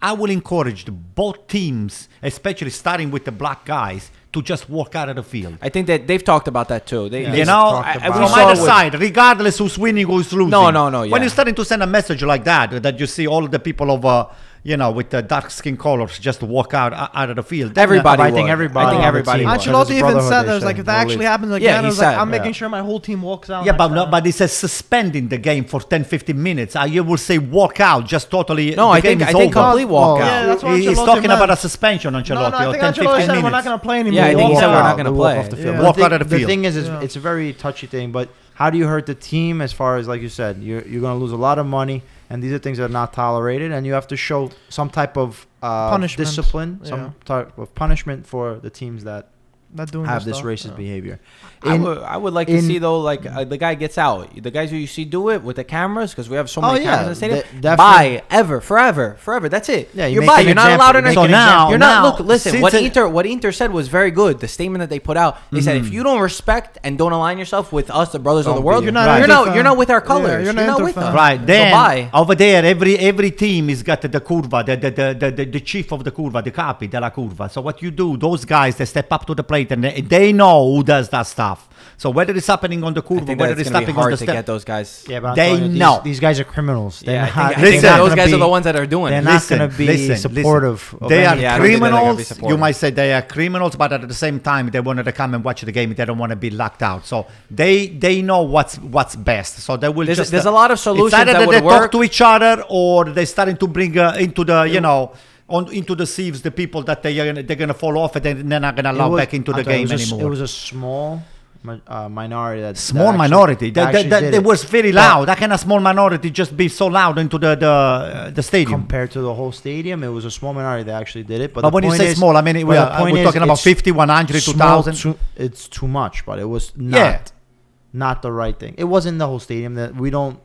I will encourage the, both teams, especially starting with the black guys, to just walk out of the field. I think that they've talked about that too. They, Yeah. they You know, I- I- from we either side, regardless who's winning, who's losing. No, no, no, When you're starting to send a message like that, that you see all the people of, uh, you know, with the dark skin colors just walk out uh, out of the field. then, uh, Everybody I think everybody I think on everybody team would. would. Ancelotti even said there's like if that actually league. happens Yeah, again, he it was like I'm yeah. making sure my whole team walks out. Yeah, but no, but it says suspending the game for 10, 15 minutes. Uh, you will say walk out, just totally. No, the I game think is I think over. complete Well, walkout. yeah, that's what He- He's talking meant. about a suspension, Ancelotti, no, no, I or think 10, Ancelotti 15 said minutes. we're not going to play anymore. Yeah, I think he said we're not gonna They walk play. off the field. Walk out of thing- the The thing is, it's, it's a very touchy thing. But how do you hurt the team? As far as like you said, you're you're going to lose a lot of money, and these are things that are not tolerated, and you have to show some type of uh, Punishment. discipline, Yeah. some type of punishment for the teams that Not doing have this stuff. racist Yeah. behavior. I would, I would like to see though, like uh, the guy gets out. The guys who you see do it with the cameras, because we have so Oh, many yeah, cameras in the stadium. de- definitely. Bye, ever, forever, forever. That's it. Yeah, you you're make bye. You're not allowed in make a So an now, You're not. now, Look, listen. What Inter, what Inter said was very good. The statement that they put out. They said if you don't respect and don't align yourself with us, the brothers of Don't the world, you're You're not. not You're not. You're not with our Yeah, colors. you're you're not not with us. Right So then, bye. over there, every every team is got the curva, the the, the, the, the the chief of the curva, the capi della curva. So what you do, those guys they step up to the plate and they, they know who does that stuff. So whether it's happening on the I curva, whether that's it's gonna be happening on hard the to step, get those guys. Yeah, but They Antonio, these- know. these, guys are criminals. They're Yeah, I think, I Listen, think those gonna guys are the ones that are doing They're it. not going to be listen, listen. supportive. of They are Yeah, I don't think they're gonna be criminals. supportive. You might say they are criminals, but at the same time, they wanted to come and watch the game. They don't want to be locked out. So they they know what's what's best. So they will There's, just. there's uh, a lot of it's solutions either that that would they work. talk to each other or they're starting to bring uh, into the you know on into the sieves the people that they are gonna, they're gonna fall off and then they're not gonna allow was- back into the game it was a anymore. It was a small uh, minority that that small actually- minority. that That, that, that, it. was very loud. How can a small minority just be so loud into the the, uh, the stadium? compared to the whole stadium. It was a small minority that actually did it. But, but when you say is- small, I mean we are, we're is talking about it's 50, 100, 2000. too- it's too much, but it was not Yeah. not the right thing. It wasn't the whole stadium that we don't.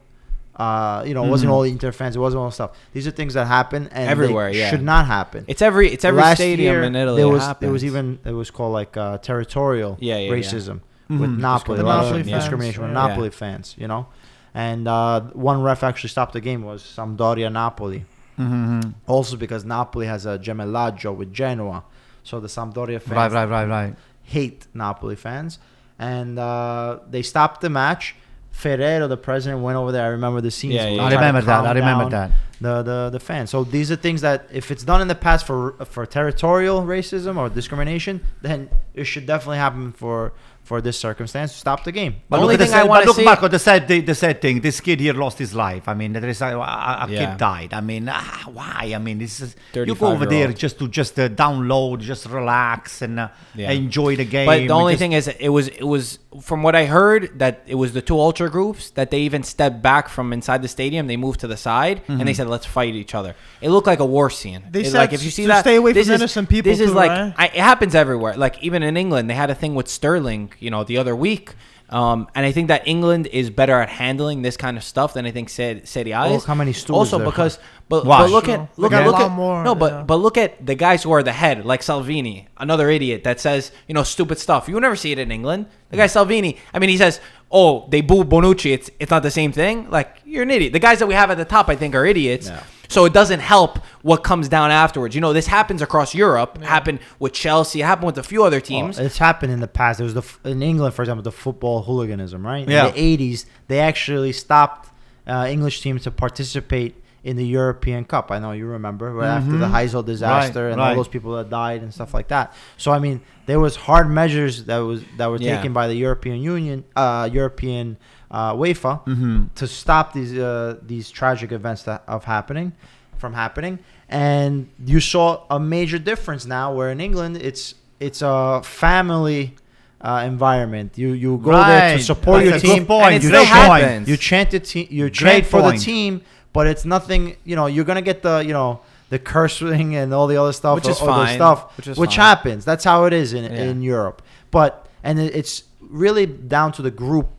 Uh, you know, it wasn't Mhm. all Inter fans. It wasn't all stuff. These are things that happen and Everywhere, yeah. should not happen. It's every. It's every Last stadium year, in Italy. There it was happens. there was even it was called like uh, territorial Yeah, yeah, yeah. racism with Mhm. Napoli. The a lot of Napoli fans, discrimination with. Napoli fans. You know, and uh, one ref actually stopped the game was Sampdoria Napoli. Mm-hmm. Also because Napoli has a gemellaggio with Genoa, so the Sampdoria fans Right, right, right, right. hate Napoli fans, and uh, they stopped the match. Ferrero, the president, went over there. I remember the scenes. Yeah, yeah. I remember that. I remember that. The, the the fans. So these are things that if it's done in the past for for territorial racism or discrimination, then it should definitely happen for for this circumstance. Stop the game. The But only look, at thing the I sad- wanna look, see- Marco, the sad, the, the sad thing. This kid here lost his life. I mean, there is a, a, a Yeah. kid died. I mean, ah, why? I mean, this is you go over 35-year-old. there just to just uh, download, just relax and uh, Yeah. enjoy the game. But the only just- thing is, it was it was from what I heard that it was the two ultra groups that they even stepped back from inside the stadium. They moved to the side and Mm-hmm. they said, "Let's fight each other." It looked like a war scene. They It- said like if you see that, stay away from is- innocent people This is like right? I, it happens everywhere. Like even in England, they had a thing with Sterling. You know, the other week. Um, and I think that England is better at handling this kind of stuff than I think Ser- Serie A Oh, is. how many stewards Also because, but, but look at look got at look at more, no, but yeah. but look at the guys who are the head, like Salvini, another idiot that says you know stupid stuff. You will never see it in England. The guy Salvini, I mean, he says, "Oh, they boo Bonucci. It's it's not the same thing." Like you're an idiot. The guys that we have at the top, I think, are idiots. Yeah. So it doesn't help what comes down afterwards. You know, this happens across Europe. It happened with Chelsea. It happened with a few other teams. Well, it's happened in the past. There was the in England, for example, the football hooliganism, right? Yeah. In the '80s, they actually stopped uh, English teams to participate in the European Cup. I know you remember right after the Heysel disaster and all those people that died and stuff like that. So I mean, there was hard measures that was that were Yeah. taken by the European Union, uh, European uh, UEFA, Mm-hmm. to stop these uh, these tragic events that of happening from happening and you saw a major difference now where in England it's it's a family uh, environment you you go there to support That's your team point. And You still point. happens. you chant the team you chant for point. the team but it's nothing you know you're gonna get the you know the cursing and all the other stuff Which is or, or the fine. stuff Which is which happens that's how it is in Yeah. in Europe but and it's really down to the group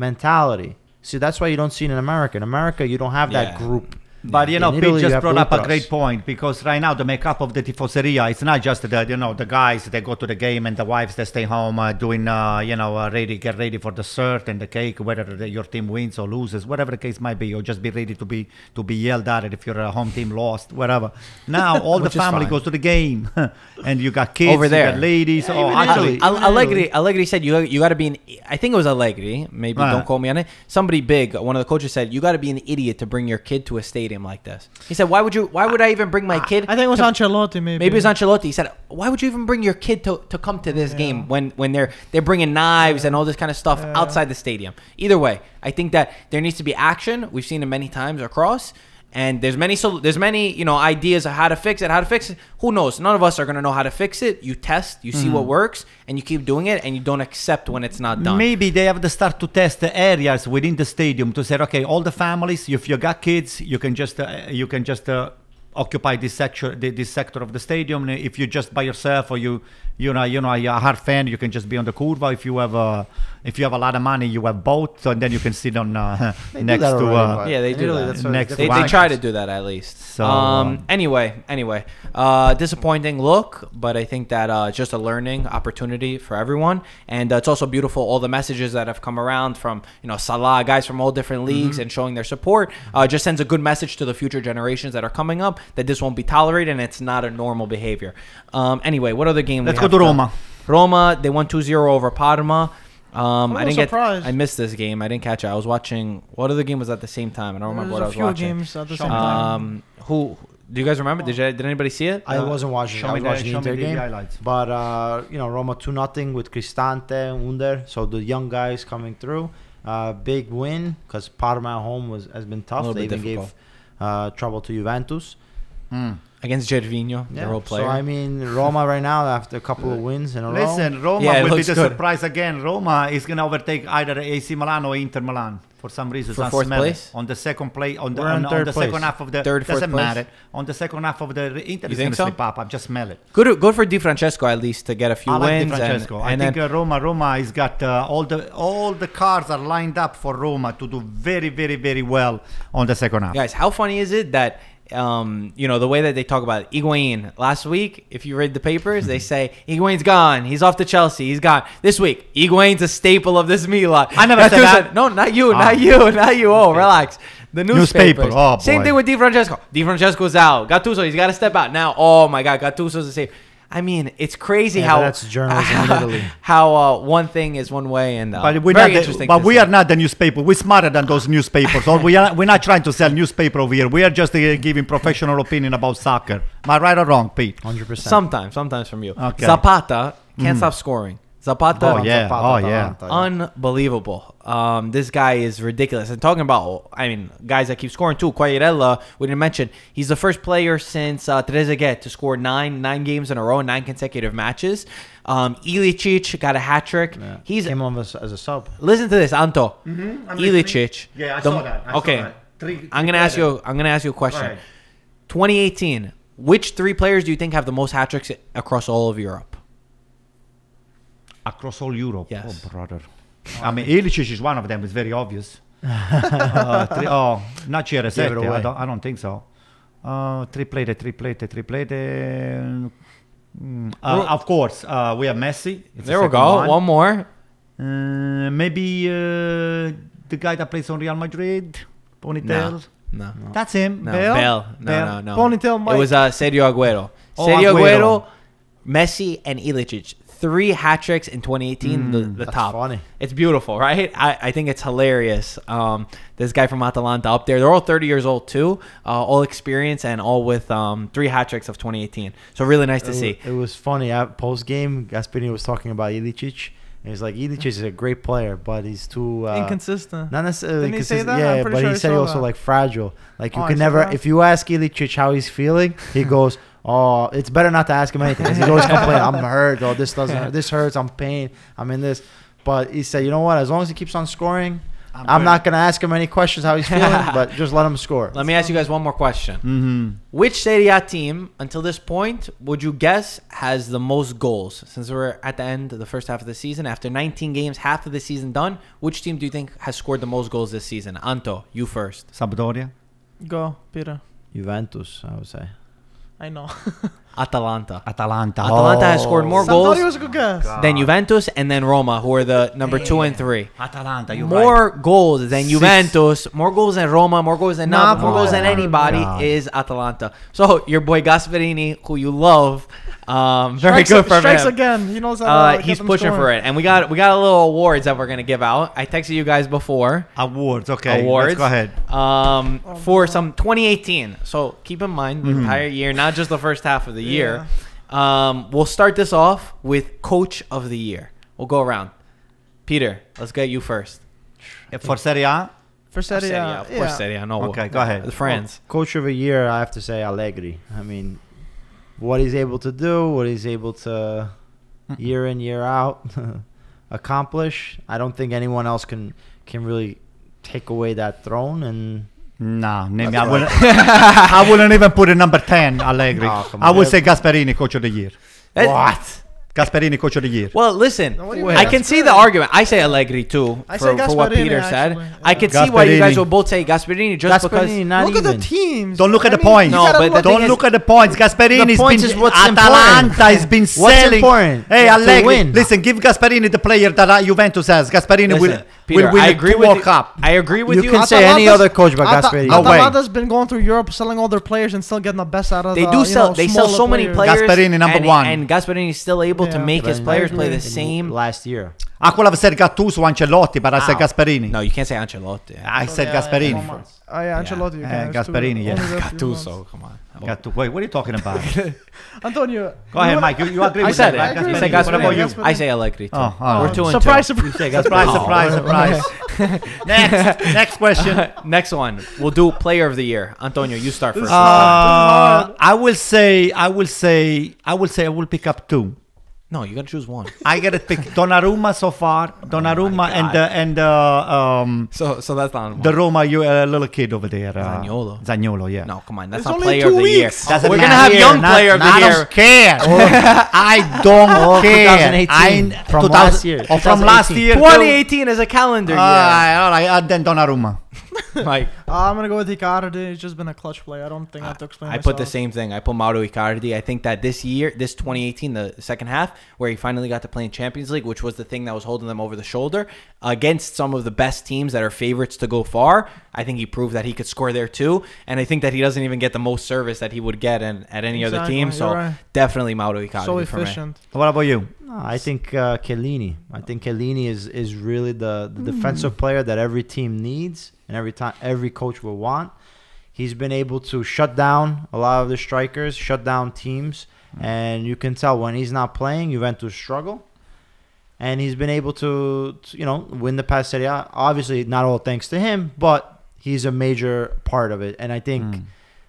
mentality. See that's why you don't see it in America. In America you don't have Yeah. that group But you know, Italy, Pete just brought up a great point because right now the makeup of the tifoseria it's not just the you know the guys that go to the game and the wives that stay home uh, doing uh, you know uh, ready get ready for the shirt and the cake whether the, your team wins or loses whatever the case might be or just be ready to be to be yelled at if your uh, home team lost whatever. Now all the family goes to the game and you got kids Over you got there. ladies Yeah, oh even actually Italy. Al- Allegri, Allegri said you you got to be an. I think it was Allegri. Maybe don't call me on it. Somebody big, one of the coaches said you got to be an idiot to bring your kid to a stadium like this. He said, "Why would you? Why would I even bring my kid?" I think it was to- Ancelotti, maybe. Maybe it was Ancelotti. He said, "Why would you even bring your kid to, to come to this Yeah. game when when they're they're bringing knives and all this kind of stuff Yeah. outside the stadium?" Either way, I think that there needs to be action. We've seen it many times across, and there's many so there's many you know ideas of how to fix it. How to fix it? Who knows? None of us are gonna know how to fix it. You test, you see what works, and you keep doing it, and you don't accept when it's not done. Maybe they have to start to test the areas within the stadium to say, okay, all the families, if you got kids, you can just uh, you can just uh, occupy this sector this sector of the stadium. If you're just by yourself or you you know you know you're a hard fan, you can just be on the curva. If you have a if you have a lot of money, you have both, and then you can sit on uh, next to. Uh, Yeah, they do Italy, that. that's Next They, they try to do that at least. So, um, um, anyway, anyway, uh, disappointing look, but I think that uh, it's just a learning opportunity for everyone, and uh, it's also beautiful all the messages that have come around from you know Salah, guys from all different leagues, Mm-hmm. and showing their support. Uh, just sends a good message to the future generations that are coming up that this won't be tolerated and it's not a normal behavior. Um, anyway, what other game? we Let's go have to Roma. Roma, they won 2-0 over Parma. Um, I'm I a didn't little surprised. get. I missed this game. I didn't catch it. I was watching. What other game was at the same time? I don't remember what I There's a was few watching. games at the same time. Um, who do you guys remember? Did you, did anybody see it? I Uh, wasn't watching. show I me was the- watching the show me Inter the game. highlights. But uh, you know, Roma two nothing with Cristante Under. So the young guys coming through. Uh, big win because Parma at home was has been tough. little They bit even difficult. gave uh, trouble to Juventus. Hmm. Against Gervinho, the role player. So I mean, Roma right now after a couple of wins in a row. Listen, Roma Yeah, will be looks the good. surprise again. Roma is going to overtake either AC Milan or Inter Milan for some reason. For fourth smell place? on the second play on the on, on the place. second half of the Third, doesn't place? matter on the second half of the Inter You is think going to so? slip up. I just smell it. good, good for Di Francesco at least to get a few I like Di wins. Francesco. And, I and think then, uh, Roma Roma has got uh, all the all the cards are lined up for Roma to do very very very well on the second half. guys, how funny is it that um, you know, the way that they talk about it. Higuain last week, if you read the papers, they say Higuain's gone. He's off to Chelsea. He's gone. This week, Higuain's a staple of this Milan. I never said that. No, not you, Ah. not you, not you. Oh, relax. The Newspaper. Oh, Same boy. thing with Di Francesco. Di Francesco's out. Gattuso, he's got to step out now. Oh my God, Gattuso's the same. I mean, it's crazy Yeah, how but that's journalism in Italy. how uh, one thing is one way and uh, But we're very not. The, interesting. but we see. are not the newspaper. We're smarter than those newspapers. or we are. We're not trying to sell newspaper over here. We are just uh, giving professional opinion about soccer. Am I right or wrong, Pete? Hundred percent. Sometimes, sometimes from you. Okay. Zapata can't stop scoring. Zapata, Oh, yeah. Oh, yeah. unbelievable. Um, this guy is ridiculous. And talking about, I mean, guys that keep scoring too. Quagliarella, we didn't mention, he's the first player since uh, Trezeguet to score nine nine games in a row, nine consecutive matches. Um, Ilicic got a hat trick. He's came on as, as a sub. listen to this, Anto. I'm Ilicic. Yeah, I the- saw that. I saw okay, that. Three- I'm gonna ask you. I'm gonna ask you a question. Right. 2018. Which three players do you think have the most hat tricks across all of Europe? Across all Europe. Yes. Oh, brother. I mean, Ilicic is one of them. It's very obvious. uh, three, oh, not Cerezetti. I don't, I don't think so. Uh, triplete, triplete, triplete. Mm, uh, of course, uh, we have Messi. It's there we go. One. One, more. Uh, maybe uh, the guy that plays on Real Madrid, Ponytail. No. That's him. No, Bale? Bale. No, Bale. no, no. Ponytail Mike. It was uh, Sergio Aguero. Oh, Sergio Aguero. Aguero, Messi, and Ilicic. Three hat tricks in 2018. the the That's top. funny. It's beautiful, right? I, I think it's hilarious. Um, this guy from Atalanta up there. They're all 30 years old too. Uh, all experience and all with um, three hat tricks of 2018. So really nice to It, see. it was funny. At post game, Gasperini was talking about Ilicic. And he's like, Ilicic is a great player, but he's too uh, Inconsistent. Not necessarily Didn't he say consistent. that? Yeah, I'm but sure he said he saw also that. like fragile. Like you Oh, can never, that? if you ask Ilicic how he's feeling, he goes, "Oh, it's better not to ask him anything. he's always complaining, "I'm hurt. Oh, this doesn't. hurt. This hurts. I'm pain. I'm in this." But he said, "You know what? As long as he keeps on scoring, I'm I'm, not gonna ask him any questions how he's feeling, but just let him score." Let me ask you guys one more question. Mm-hmm. Which Serie A team, until this point, would you guess has the most goals? Since we're at the end of the first half of the season, after 19 games, half of the season done, which team do you think has scored the most goals this season? Anto, you first. Sampdoria. Go, Peter. Juventus, I would say. I know. Atalanta. Atalanta. Atalanta has scored oh. more goals Sampdoria was a good guess. than Juventus and then Roma, who are the number two and three. Atalanta. You're more goals than Six. Juventus, more goals than Roma, more goals than Napoli, more goals than anybody God. is Atalanta. So your boy Gasperini, who you love, um, very Strikes, good for strikes him. again. He knows how to Uh, get he's them pushing scoring. for it, and we got we got a little awards that we're gonna give out. I texted you guys before Awards. Okay. awards. Let's go ahead. Um, Oh, for no. some 2018. So keep in mind the Mhm. entire year, not just the first half of the year. Um, we'll start this off with Coach of the Year. We'll go around. Peter, let's get you first. For Serie A. For Serie Serie A, A, of course, yeah. Serie A. No, Okay, go ahead. The friends. Coach of the year, I have to say Allegri. I mean, what he's able to do, what he's able to year in year out accomplish. I don't think anyone else can can really take away that throne. And No, name I wouldn't, I wouldn't even put a number 10, Allegri. I would say Gasperini, coach of the year. Eh, what? Gasperini, coach of the year. Well, listen, No, what do you mean? I can see good. the argument. I say Allegri too I for, say for what Gasperini, Peter said. actually. I Yeah. can see why you guys Gasperini. will both say Gasperini just because. Not Look at even. the teams. Don't look at I the mean, points. No, but look the thing Don't is- look at the points. Gasperini's The points been is what's Atalanta important. has been What's selling. important? Hey, To Allegri, win. listen, give Gasperini the player that uh, Juventus has. Gasperini will, Listen, Peter, will win I the agree two with World you. Cup. I agree with You you. can say any Atalanta's- other coach but Ata- Gasperini. No way. Atalanta's been going through Europe, selling all their players and still getting the best out of They the, do you sell. know, they sell smaller so many players. Gasperini, number and, one. and Gasperini is still able to Yeah. make his players play the same. last year. I could have said Gattuso, Ancelotti, but I said Ow. Gasperini. No, you can't say Ancelotti. I said Yeah, yeah, Gasperini. yeah, yeah. Oh yeah, Ancelotti. you Yeah. can. Uh, There's two- Gasperini, yeah. only the few Gattuso, ones. come on. Gattuso. Wait, what are you talking about? Antonio. Go ahead, Mike. You, you agree I with said that? it. right? You Gasperini. said What about Gasperini. you? Gasperini. I say Allegri too. Oh, all We're right. two and Surprise, two. surprise. Surprise, surprise, surprise. next, next question. Next one. We'll do player of the year. Antonio, you start first. Uh, I will say, I will say, I will say, I will pick up two. No, you gotta choose one. I gotta pick Donnarumma so far. Donnarumma and uh, and uh, um, So, so that's on the Roma you uh, little kid over there. Uh, Zaniolo. Zaniolo, yeah. No, come on. That's It's not only player two of the year. weeks. Doesn't We're gonna have young Not- player of the I year. don't care. I don't Oh, care. 2018. I, From 2000 last year. Oh, from last 2018. year. 2018 is a calendar year. All right, all right. Uh, then Donnarumma. Like Uh, I'm gonna go with Icardi. He's just been a clutch play. I don't think I have to explain. I put the same thing. I put Mauro Icardi. I think that this year, this 2018, the second half, where he finally got to play in Champions League, which was the thing that was holding them over the shoulder against some of the best teams that are favorites to go far. I think he proved that he could score there too, and I think that he doesn't even get the most service that he would get in, at any other team. So right. definitely Mauro Icardi So for me. efficient. What about you? I think uh, Chiellini. I think Chiellini is is really the, the defensive player that every team needs and every time every coach will want. He's been able to shut down a lot of the strikers, shut down teams, and you can tell when he's not playing, Juventus struggle. And he's been able to, to, you know, win the past Serie A. Obviously, not all thanks to him, but he's a major part of it. And I think Mm.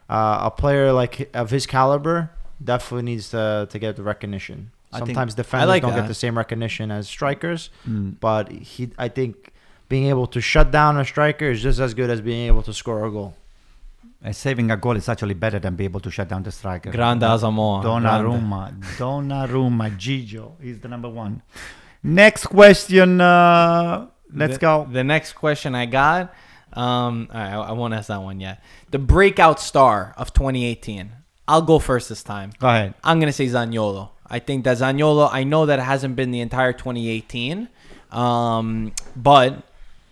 uh, a player like of his caliber definitely needs to to get the recognition. Sometimes defenders like don't that. get the same recognition as strikers, Mm. but he, I think, being able to shut down a striker is just as good as being able to score a goal. Uh, saving a goal is actually better than be able to shut down the striker. Grande Asamoah. Grande. Donnarumma, Donnarumma, Gigio is the number one. Next question. Uh, let's The- go. The next question I got. Um, all right, I, I won't ask that one yet. The breakout star of 2018. I'll go first this time. Go ahead. I'm gonna say Zaniolo. I think that Zaniolo. I know that it hasn't been the entire 2018, um, but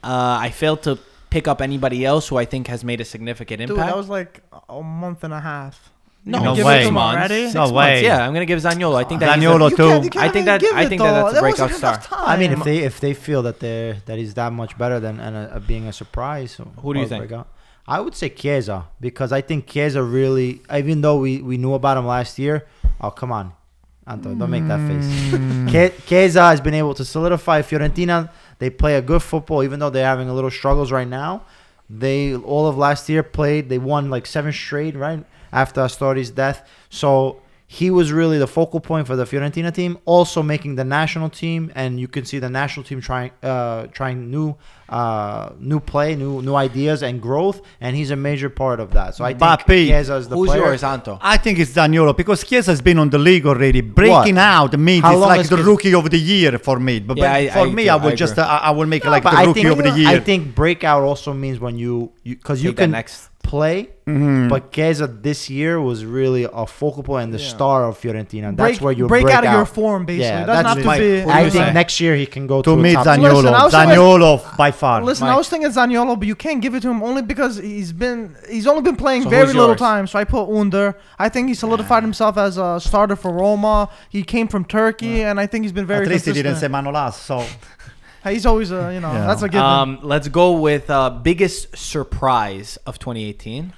uh, I failed to pick up anybody else who I think has made a significant Dude, impact. that was like a month and a half. no, No six way. No months. way. Six No months. way. Yeah, I'm gonna give Zaniolo. I think that he's Zaniolo a- You too. can't- you can't I think that- I it, think that that's a though. Breakout star. I mean, if they if they feel that they are that he's that much better than and uh, being a surprise, Who do you think? breakout, I would say Chiesa because I think Chiesa really, even though we, we knew about him last year. Oh come on, Anto, don't make that face. Che- Chiesa has been able to solidify Fiorentina. They play a good football, even though they're having a little struggles right now. They all of last year played. They won like seven straight, right after Astori's death. So he was really the focal point for the Fiorentina team, also making the national team, and you can see the national team trying uh, trying new uh, new play, new new ideas and growth, and he's a major part of that. So I think Mbappe. Chiesa is the Who's player. yours, Anto? I think it's Zaniolo because Chiesa has been on the league already. Breaking What? out means How it's like the Chiesa- rookie of the year for me. But, Yeah, but I- for I me, do- I I would just uh, I I will make it like the rookie think, of the year. I think breakout also means when you because you, Take that can next. Play, Mhm. but Chiesa this year was really a focal point and the Yeah. star of Fiorentina. That's break, where you break, break out of your form, basically. Yeah, it doesn't that's my- to be. Who I you think say? next year he can go to to, me, a top Zaniolo, Listen, I was always- Zaniolo by far. Listen, Mike. I was thinking Zaniolo, but you can't give it to him only because he's been he's only been playing So very who's little yours? time. So I put Under. I think he solidified himself as a starter for Roma. He came from Turkey, and I think he's been very At least he didn't say Manolas, so He's always a you know Yeah. that's a given. Um, let's go with uh, biggest surprise of 2018.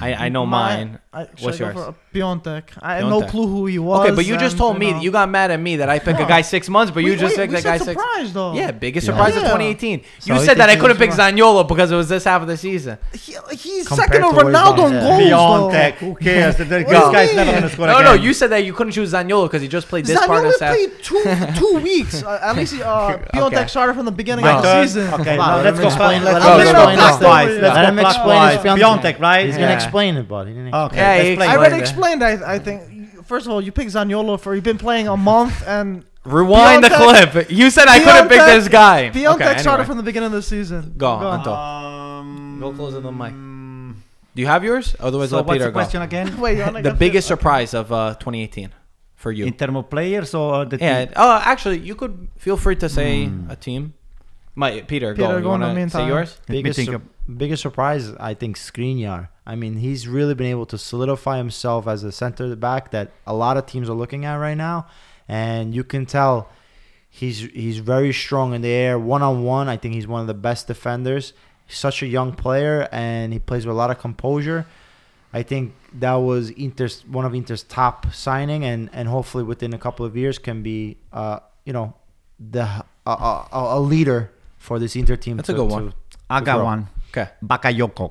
I, I know My- mine. I, What's yours? For Piatek. I had no Piatek. clue who he was. Okay, but you just and, told me know. you got mad at me that I picked a guy six months, but you We- just wait, picked we the guy said six. surprise though. Yeah, biggest Yeah. surprise of Yeah. 2018. So you you said that I think couldn't he pick was Zaniolo because it was this half of the season. He, he's Compared second to to what he's Ronaldo done, in yeah. goals. Piatek, though. who cares? This do you guy's never mean? gonna score No, again. no, you said that you couldn't choose Zaniolo because he just played this part of Zaniolo the half. played two two weeks. Uh, at least uh, Piatek Okay. started from the beginning My of the season. Okay, Come on, now let let's him go. explain- Let's go. Let's go him explain clockwise. his Let's Let go him explain clockwise. his Piatek. Piatek, right? He's Yeah. gonna explain it, but he didn't. Okay, Yeah, he explain I it. already it. Explained. I, I think first of all, you picked Zaniolo for you've been playing a month and Rewind the clip. You said I couldn't pick this guy. Piatek okay, started anyway. from the beginning of the season. Go on, Anto. Um, Go closer to the mic. Do you have yours? Otherwise, So let what's Peter the question again? Wait, you wanna go. The biggest the- surprise of uh, 2018 for you. In terms of players or the Yeah. team? Oh, actually, you could feel free to say Hmm. a team. My Peter, Peter, go. You go in the want to say yours? Biggest think sur- of- biggest surprise I think Skriniar. I mean, he's really been able to solidify himself as a center back that a lot of teams are looking at right now, and you can tell he's he's very strong in the air, one on one. I think he's one of the best defenders. He's such a young player, and he plays with a lot of composure. I think that was Inter's one of Inter's top signing, and and hopefully within a couple of years can be, uh, you know, the a, a, a leader for this Inter team. That's a to- good to- one. I got Bro. one. Okay. Bakayoko.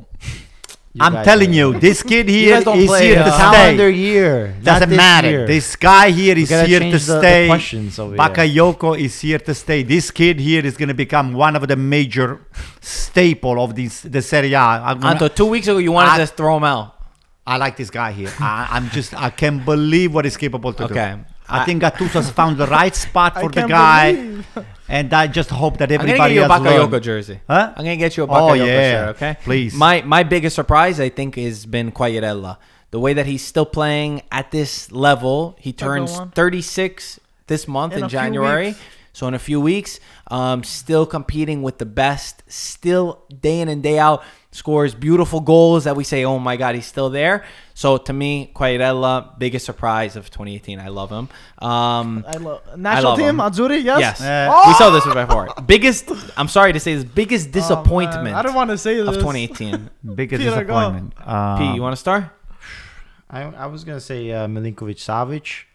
You I'm telling are- you, this kid You here guys is play, here to uh, calendar stay. year. Doesn't this matter. year. This guy here We is gotta here to the- the stay. questions over here. Bakayoko is here to stay. This kid here is going to become one of the major staple of this the Serie A. I'm gonna- Anto, two weeks ago, you wanted I- to throw him out. I like this guy here. I, I'm just I can't believe what he's capable to do. Okay. I think Gattuso's found the right spot I for the guy, believe. and I just hope that everybody I'm gonna get everybody you a else learn. Bakayoko jersey. Huh? I'm gonna get you a Oh, Bakayoko yeah. shirt. Okay, Please. My my biggest surprise, I think, has been Quagliarella. The way that he's still playing at this level. He turns 36 this month In in, January. So in a few weeks, um, still competing with the best, still day in and day out scores beautiful goals that we say, oh my god, he's still there. So to me, Quagliarella, biggest surprise of 2018. I love him. Um, I love national love team him. Azzurri. Yes. Yes, Uh, we saw this before. Biggest, I'm sorry to say, this biggest Oh, disappointment man. I don't want to say this. of 2018. Biggest Peter, disappointment. Uh, P, you want to start? I, I was gonna say uh, Milinkovic Savic,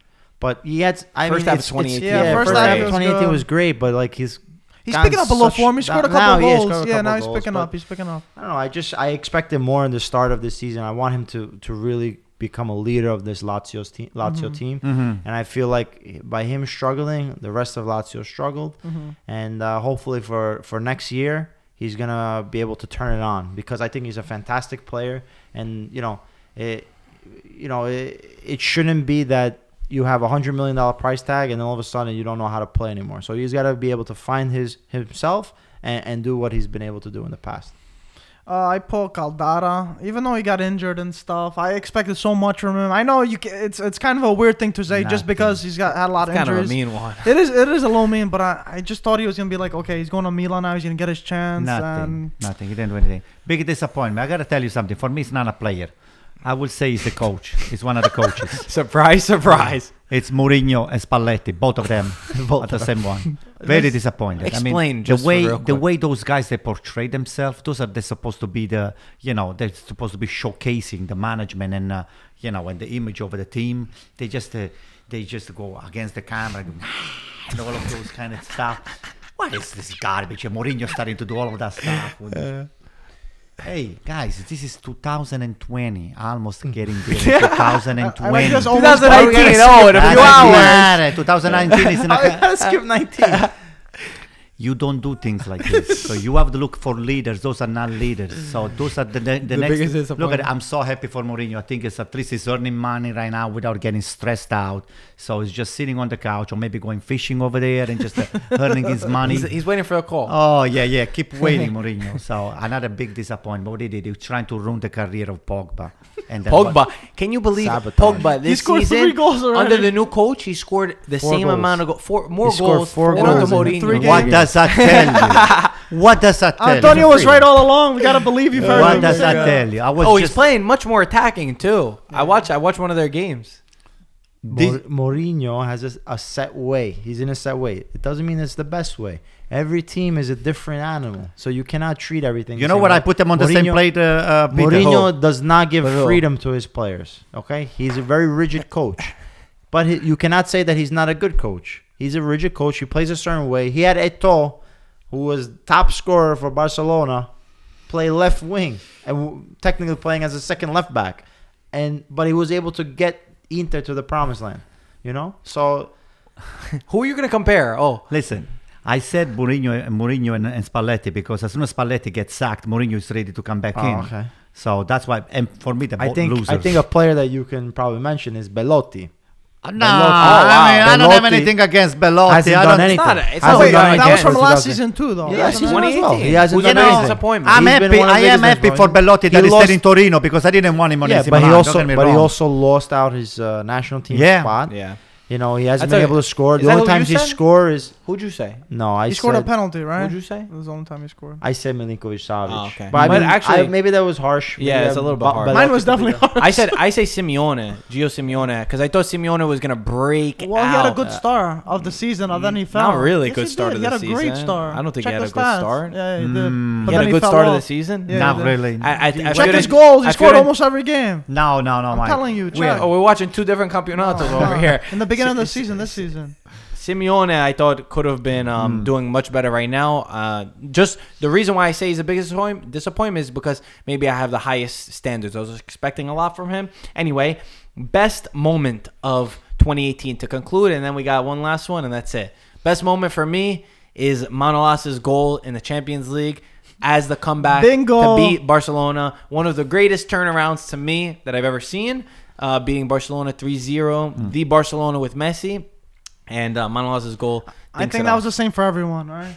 but he had. I First mean, half of 2018 it's- Yeah, was first half of 2018 was great, but like he's. He's picking up a little form. He scored a couple now he has goals. scored a yeah, couple now he's goals, picking up. He's picking up. I don't know. I just I expected more in the start of the season. I want him to to really become a leader of this Lazio's team. Lazio Mhm. team, mhm. and I feel like by him struggling, the rest of Lazio struggled, Mhm. and uh, hopefully for for next year he's gonna be able to turn it on because I think he's a fantastic player, and you know, it, you know, it, it shouldn't be that you have a hundred million dollar price tag and then all of a sudden you don't know how to play anymore. So he's got to be able to find his himself and, and do what he's been able to do in the past. Uh, I pulled Caldara, even though he got injured and stuff. I expected so much from him. I know you. Ca- it's it's kind of a weird thing to say just Nothing. because he's got had a lot of injuries. Kind of a mean one. It is it is a low mean, but I, I just thought he was gonna be like, okay, he's going to Milan now. He's gonna get his chance. Nothing. And Nothing. He didn't do anything. Big disappointment. I gotta tell you something. For me, it's not a player. I would say he's a coach. He's one of the coaches. Surprise, surprise. It's Mourinho and Spalletti, both of them at the same one. Very disappointed. I Explain mean, the way the way those guys they portray themselves. Those are they're supposed to be the you know they're supposed to be showcasing the management and uh, you know and the image of the team. They just uh, they just go against the camera and all of those kind of stuff. What is this garbage? And Mourinho starting to do all of that stuff. with- Hey guys, this is 2020, almost mm. getting there. 2020. I just almost 2019, oh, in a few hours. 2019 is in a gotta skip 19. You don't do things like this. So you have to look for leaders. Those are not leaders. So those are the, the, the, The next. biggest Look at it. I'm so happy for Mourinho. I think it's at least he's earning money right now without getting stressed out. So he's just sitting on the couch or maybe going fishing over there and just uh, earning his money. He's, he's waiting for a call. Oh yeah, yeah. Keep waiting, Mourinho. So another big disappointment. What he did, he was trying to ruin the career of Pogba. And Pogba. what- Can you believe Sabotage. Pogba this scored season three goals already. under the new coach? He scored the Four same goals. amount of goals, four more He goals four than goals under Mourinho. games. What does that tell you? what does that tell you? Antonio you? was right all along. We gotta believe you've heard What does that tell you? I was Oh, he's just playing much more attacking too. I watched. I watched one of their games. This- Mor- Mourinho has a, a set way. He's in a set way. It doesn't mean it's the best way. Every team is a different animal, so you cannot treat everything. You the know same what? way. I put them on the same Mourinho- plate, uh, uh, Peter. Mourinho does not give Who? freedom to his players. Okay, he's a very rigid coach, but he, you cannot say that he's not a good coach. He's a rigid coach. He plays a certain way. He had Eto'o, who was top scorer for Barcelona, play left wing and technically playing as a second left back, and but he was able to get Inter to the promised land. You know, so Who are you gonna compare? Oh, Listen, I said Mourinho, and Mourinho and, and Spalletti because as soon as Spalletti gets sacked, Mourinho is ready to come back Oh, in. okay. So that's why, and for me, the I think losers. I think a player that you can probably mention is Belotti. No, Belotti- I, mean, Oh, I don't have Belotti anything against Belotti. hasn't I done don't, anything. not it's Hasn't wait, done that was anything. from last season too, though. Yeah, That's season not- as well. He hasn't Who's done your anything. disappointment? I'm He's been happy. one of I am biggest happy for disappointments. Belotti that He he lost- stayed in Torino because I didn't want him on Yeah, AC but he Milan, also don't get me but he wrong. also lost out his uh, national team Yeah. spot. yeah. You know, he hasn't been a- able to score. is The that only who you times he said? score is Who'd you say? no. I He scored a penalty, right? What'd you say? It was the only time he scored. I said Milinkovic Savic. Oh, okay. But I mean, actually- I, maybe that was harsh. Yeah, Maybe it's a I- little bit Be- harsh. Mine was definitely the- I said I say Simeone, Gio Simeone, because I thought Simeone was gonna break. Well, he had a good start of the season, and then he fell. Not really Yes, good start did. of the season. he had a great season. start. I don't think he had a the good start. Yeah, he did. Mm. But He had then a good fell start of the season. Yeah, Not really. I, I, I Check his goals. He scored almost every game. No, no, no, I'm telling you, We- check. Oh, we're watching two different campeonatos over here. In the beginning of the season, this season. Simeone, I thought could have been um, Mm. doing much better right now. Uh, just the reason why I say he's the biggest disappointment is because maybe I have the highest standards. I was expecting a lot from him. Anyway, best moment of 2018 to conclude, and then we got one last one, and that's it. Best moment for me is Manolas's goal in the Champions League as the comeback Bingo. to beat Barcelona. One of the greatest turnarounds to me that I've ever seen. uh, beating Barcelona 3-0. Mm. The Barcelona with Messi, and uh, Manolas's goal. I think it that off. was the same for everyone, right?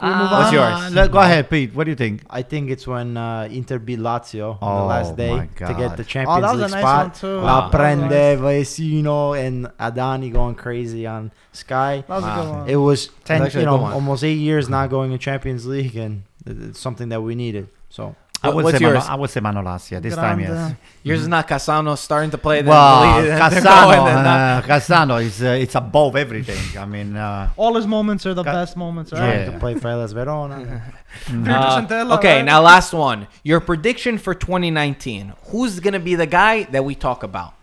Can we Ah, move What's yours? let- go ahead, Pete. What do you think? I think it's when uh, Inter beat Lazio on Oh, the last day my to get the God. Champions Oh, that was a League nice spot. one too. Wow. La That was. Prende, Vecino, and Adani going crazy on Sky. That was a Wow. good one. It was ten, actually you a good know, one. almost eight years not going to Champions League, and it's something that we needed. So I would what's say Mano. I would say Manolas. Yeah, this Good time, on yes. the- Yours is not Cassano starting to play. Then Well, delete it, then go, Cassano, and then not- uh, Cassano is uh, it's above everything. I mean, uh, All his moments are the Ca- best moments, Yeah. right? trying to play for Hellas Verona. Uh, okay, right? now last one. Your prediction for 2019. Who's gonna be the guy that we talk about?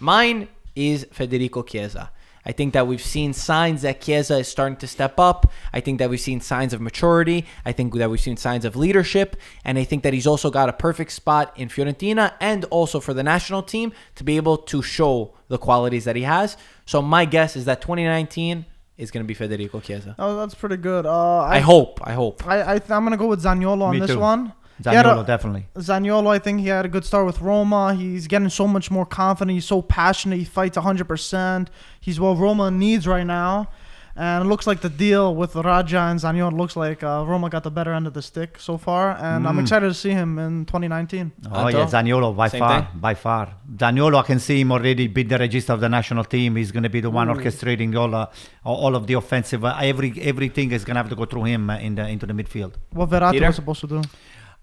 Mine is Federico Chiesa. I think that we've seen signs that Chiesa is starting to step up. I think that we've seen signs of maturity. I think that we've seen signs of leadership. And I think that he's also got a perfect spot in Fiorentina and also for the national team to be able to show the qualities that he has. So my guess is that 2019 is going to be Federico Chiesa. Oh, that's pretty good. Uh, I I, hope. I hope. I, I th- I'm gonna go with Zaniolo on Me this too. one. He Zaniolo a- definitely. Zaniolo, I think he had a good start with Roma. He's getting so much more confident. He's so passionate. He fights 100%. He's what Roma needs right now. And it looks like the deal with Radja and Zaniolo looks like uh, Roma got the better end of the stick so far. And I'm Mm. excited to see him in 2019. Oh yeah, Anto? Zaniolo by Same far, thing? by far. Zaniolo, I can see him already beat the regista of the national team. He's going to be the one orchestrating all, uh, all of the offensive. Uh, every everything is going to have to go through him uh, in the into the midfield. What Verratti Peter? was supposed to do.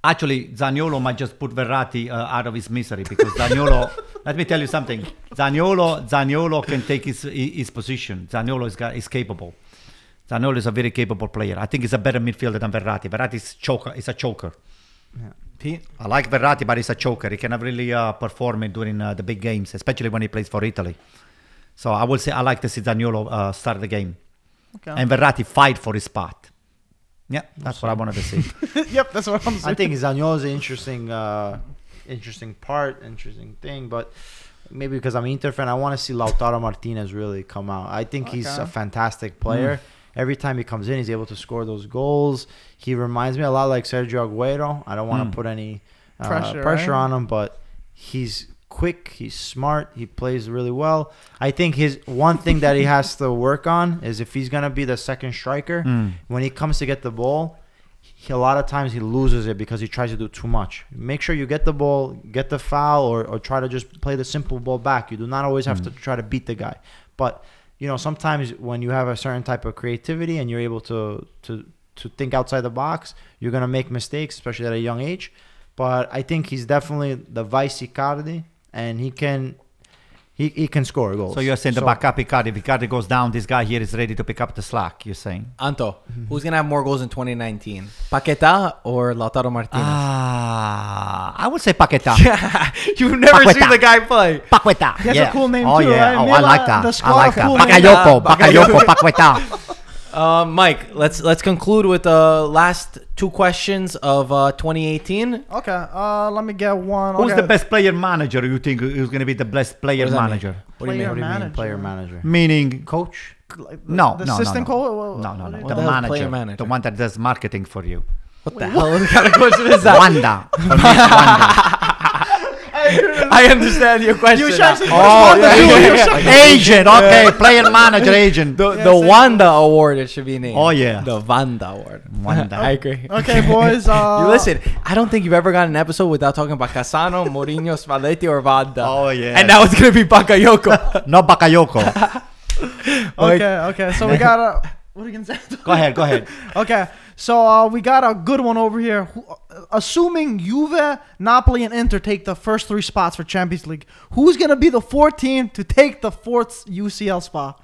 Actually, Zaniolo might just put Verratti uh, out of his misery because Zaniolo. let me tell you something. Zaniolo, Zaniolo can take his his position. Zaniolo is is capable. Zaniolo is a very capable player. I think he's a better midfielder than Verratti. Verratti is choker. Is a choker. Pete? I like Verratti, but he's a choker. He cannot really uh, perform it during uh, the big games, especially when he plays for Italy. So I will say I like to see Zaniolo uh, start the game Okay. and Verratti fight for his spot. Yeah, that's what I wanted to see. yep, that's what I'm saying. I think Zaniolo is an interesting, uh, interesting part, interesting thing. But maybe because I'm an Inter fan, I want to see Lautaro Martinez really come out. I think he's a fantastic player. Every time he comes in, he's able to score those goals. He reminds me a lot like Sergio Aguero. I don't want to Mm. put any uh, Pressure, pressure, right? on him, but he's quick. He's smart. He plays really well. I think his one thing that he has to work on is if he's gonna be the second striker Mm. when he comes to get the ball, he, a lot of times he loses it because he tries to do too much. Make sure you get the ball, get the foul, or, or try to just play the simple ball back. You do not always have to try to beat the guy. But you know, sometimes when you have a certain type of creativity and you're able to to to think outside the box, you're gonna make mistakes, especially at a young age. But I think he's definitely the vice Icardi, and he can he, he can score goals. So you're saying the So- backup Icardi. If Icardi goes down, this guy here is ready to pick up the slack. You're saying? Anto, who's gonna have more goals in 2019? Paqueta or Lautaro Martinez? Ah, I would say Paqueta. You've never Paqueta. seen the guy play. Paqueta. He has a yeah. cool name oh, too, yeah. right? Oh, I like that. the I like that. cool name. Bakayoko. Bakayoko. Bakayoko. Paqueta. Uh, Mike, let's let's conclude with the last two questions of uh, 2018. Okay, uh, let me get one. Who's okay. the best player manager you think is going to be the best player What does mean? manager? What do you mean? What do you mean, player manager? Meaning, Coach? Like, no, the no, assistant no, no. coach? No, no, no. The the manager, manager? the one that does marketing for you. What the hell what kind of question is that? Wanda. For me, it's Wanda. I understand your question. You now. should Oh, yeah, yeah, yeah. agent. Okay, player manager agent. The, Yeah, the. Wanda Award it should be named. Oh, yeah. the Wanda Award. Wanda. I agree. Okay, boys. Uh, You listen, I don't think you've ever gotten an episode without talking about Cassano, Mourinho, Spalletti, or Wanda. Oh, yeah. And now it's gonna be Bakayoko. No Bakayoko. Okay, okay. So we got a. What are you gonna say? Go ahead, go ahead. Okay, so uh, we got a good one over here. Uh, assuming Juve, Napoli, and Inter take the first three spots for Champions League, who's gonna be the fourth team to take the fourth UCL spot?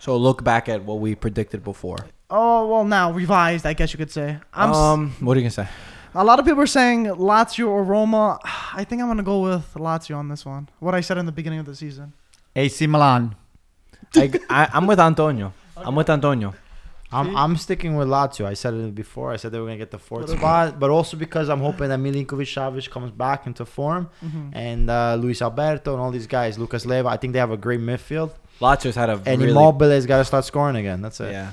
so look back at what we predicted before. Oh well, now revised, I guess you could say. I'm. s- um, what are you gonna say? a lot of people are saying Lazio or Roma. I think I'm gonna go with Lazio on this one. What I said in the beginning of the season. AC Milan. I, I, I'm with Antonio. I'm with Antonio. I'm, I'm sticking with Lazio. I said it before. I said they were gonna get the fourth spot, but also because I'm hoping that Milinkovic Savic comes back into form, Mm-hmm. and uh, Luis Alberto and all these guys, Lucas Leiva. I think they have a great midfield, Lazio's had a and really Immobile's got to start scoring again. That's it. yeah.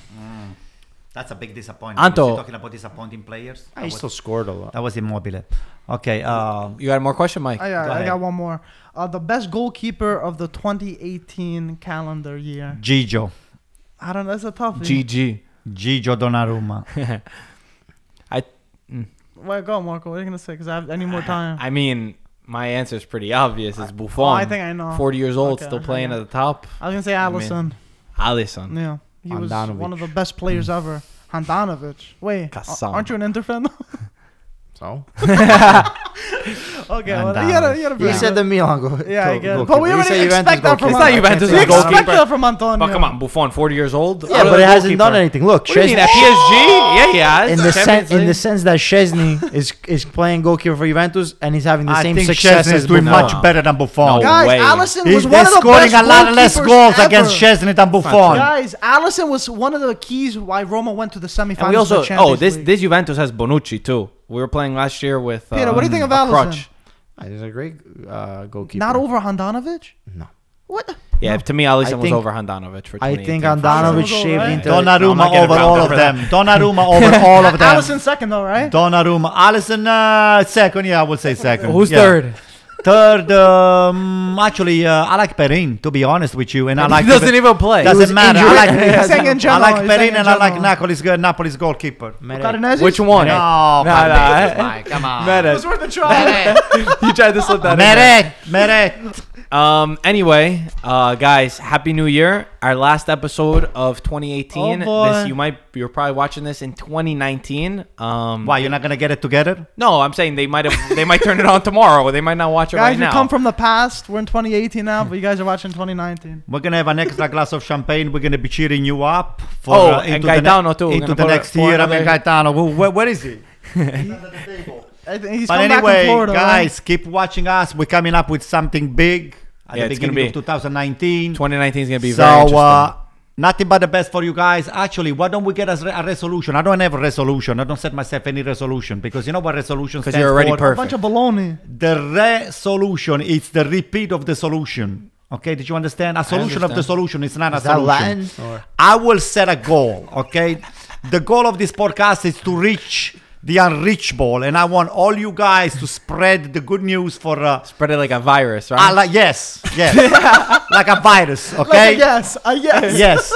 That's a big disappointment. Anto. You're talking about disappointing players. Ah, That he was, still scored a lot. that was Immobile. Okay. Uh, You got more question, Mike? Oh, yeah, Go I got one more. Uh, the best goalkeeper of the 2018 calendar year. Gigio. I don't know. That's a tough. GG. Gigio Donnarumma. I mm. Wait, go, Marco. What are you gonna say? Because I, have, I need more time. I mean, my answer is pretty obvious. It's Buffon. oh, I think I know. 40 years old, Okay, still playing at the top. I was gonna say I mean, Alisson. Yeah, he was one of the best players ever. Handanovic. Wait, Kassan. aren't you an Inter fan? So okay, well, you gotta, you gotta. he said the Milan go. Yeah, I go- get it. goalkeeper. But we You already say Juventus expect that from It's not Juventus' We expect goalkeeper. that from Antonio. But come on, Buffon, 40 years old. Yeah, Other but it hasn't done anything. Look, What do you mean at PSG? Yeah, he has. in the Champions sense in the sense that Szczesny is is playing goalkeeper for Juventus and he's having the I same think success Szczesny as is doing Buffon. much better than Buffon. No. Guys, way. Alisson He's was one of the scoring best a lot less goals ever. against Szczesny than Buffon. Guys, Alisson was one of the keys why Roma went to the semifinals. And we also, of the oh, Champions oh, this this Juventus has Bonucci too. We were playing last year with. Peter, what do you um, think of a Alisson? crutch. Ah, He's a great uh, goalkeeper. not over Handanovic. No. What? Yeah, to me, Alisson was think- over Handanovic for I think Alisson Andanovic shaved right. Inter. No, I'm Donnarumma not over all of them. Donnarumma over all of them. Alisson second though, right? Donnarumma. Alisson uh, second. Yeah, I would say second. Who's Yeah. third? Third, um, actually, uh, I like Perin, to be honest with you. And I like he doesn't even play. Doesn't was matter. I like, He's saying in I general, like he's Perin saying in and I like general. Napoli's, good, Napoli's goalkeeper. Meret. Catanese? Which one? No, Nah, Palmeiras, nah. Come on. Meret. It was worth a try. you tried to slip that in. there. Meret, Meret. Um. Anyway, uh, guys, happy New Year! Our last episode of 2018. Oh, boy. This you might you're probably watching this in 2019. Um. Why, you're not going to get it together? No, I'm saying they might have they might turn it on tomorrow, or they might not watch it Guys, right we now. come from the past. We're in 2018 now, but you guys are watching 2019. We're going to have an extra glass of champagne. We're going to be cheering you up. For, Oh, uh, and into the Gaetano too. We're Into gonna the pour- next pour year. I mean, another- Gaetano, wh- where, where is he? I think he's but come back anyway, from Florida. right? guys, keep watching us. We're coming up with something big at Yeah, the it's gonna beginning of be- 2019. 2019 is gonna be so, very interesting. uh, nothing but the best for you guys. Actually, why don't we get us a resolution? I don't have a resolution. I don't set myself any resolution because you know what resolution 'Cause stands you're already for? perfect. a bunch of baloney. The resolution is the repeat of the solution. Okay, did you understand? A solution of the solution is not Is a that solution. Latin? Or? I will set a goal, okay? the goal of this podcast is to reach the unreachable, and I want all you guys to spread the good news for. Uh, Spread it like a virus, right? I like yes, yes, like a virus, Like okay? a yes, a yes. Yes.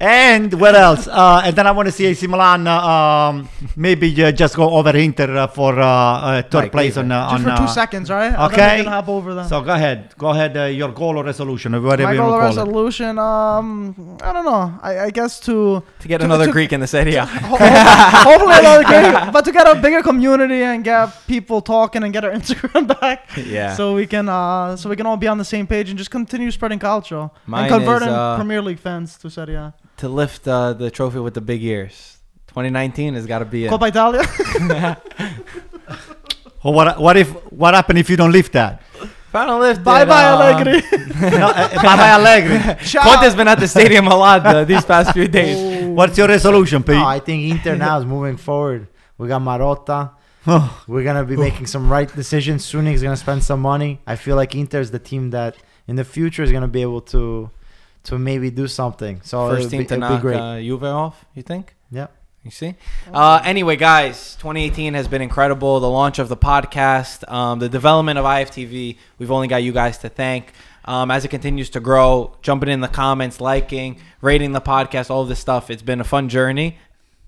And what else? Uh, and then I want to see AC Milan. Uh, um, maybe uh, just go over Inter uh, for uh, uh, third Like place on. Uh, Just on for two uh, seconds, right? Okay. we can hop over them. So go ahead, go ahead. Uh, your goal or resolution, or whatever My you goal want of to call it. resolution, um, I don't know. I, I guess to to get to- another to- Greek in the Serie A. ho- ho- hopefully another great, but to get a bigger community and get people talking and get our Instagram back, yeah. so we can uh, so we can all be on the same page and just continue spreading culture Mine and converting is, uh, Premier League fans to Serie A. to lift uh, the trophy with the big ears. 2019 has got to be it. Coppa Italia. Or what? What if? What happened if you don't lift that? Final lift. bye it, bye uh, Allegri. no, uh, bye bye Allegri. Ciao. Conte's been at the stadium a lot uh, these past few days. What's your resolution, Pete? No, I think Inter now is moving forward. We got Marotta. We're gonna be making some right decisions. Suning's gonna spend some money. I feel like Inter is the team that in the future is gonna be able to to maybe do something. So First team be, to knock great. uh, Juve off, you think? yeah. You see? Uh, anyway, guys, 2018 has been incredible. The launch of the podcast, um, the development of IFTV, we've only got you guys to thank. Um, as it continues to grow, jumping in the comments, liking, rating the podcast, all of this stuff. It's been a fun journey.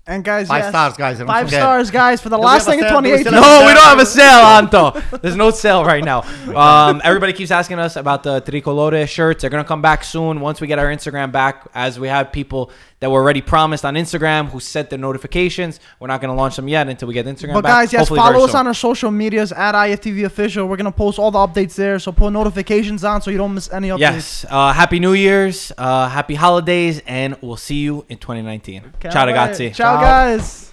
And guys, Five yes, stars, guys. don't Five forget. stars, guys, for the Do last thing in sale? 2018. No, we don't have a sale, Anto. There's no sale right now. Um, everybody keeps asking us about the Tricolore shirts. They're going to come back soon once we get our Instagram back, as we have people that were already promised on Instagram who set their notifications. We're not going to launch them yet until we get Instagram But back. guys, yes, Hopefully follow us soon. on our social medias at IFTV official. We're gonna post all the updates there, so put notifications on so you don't miss any updates. Yes. Uh, happy New Year's. Uh, happy holidays. And we'll see you in 2019. Okay, Ciao, all right. ragazzi. Ciao, Ciao. guys.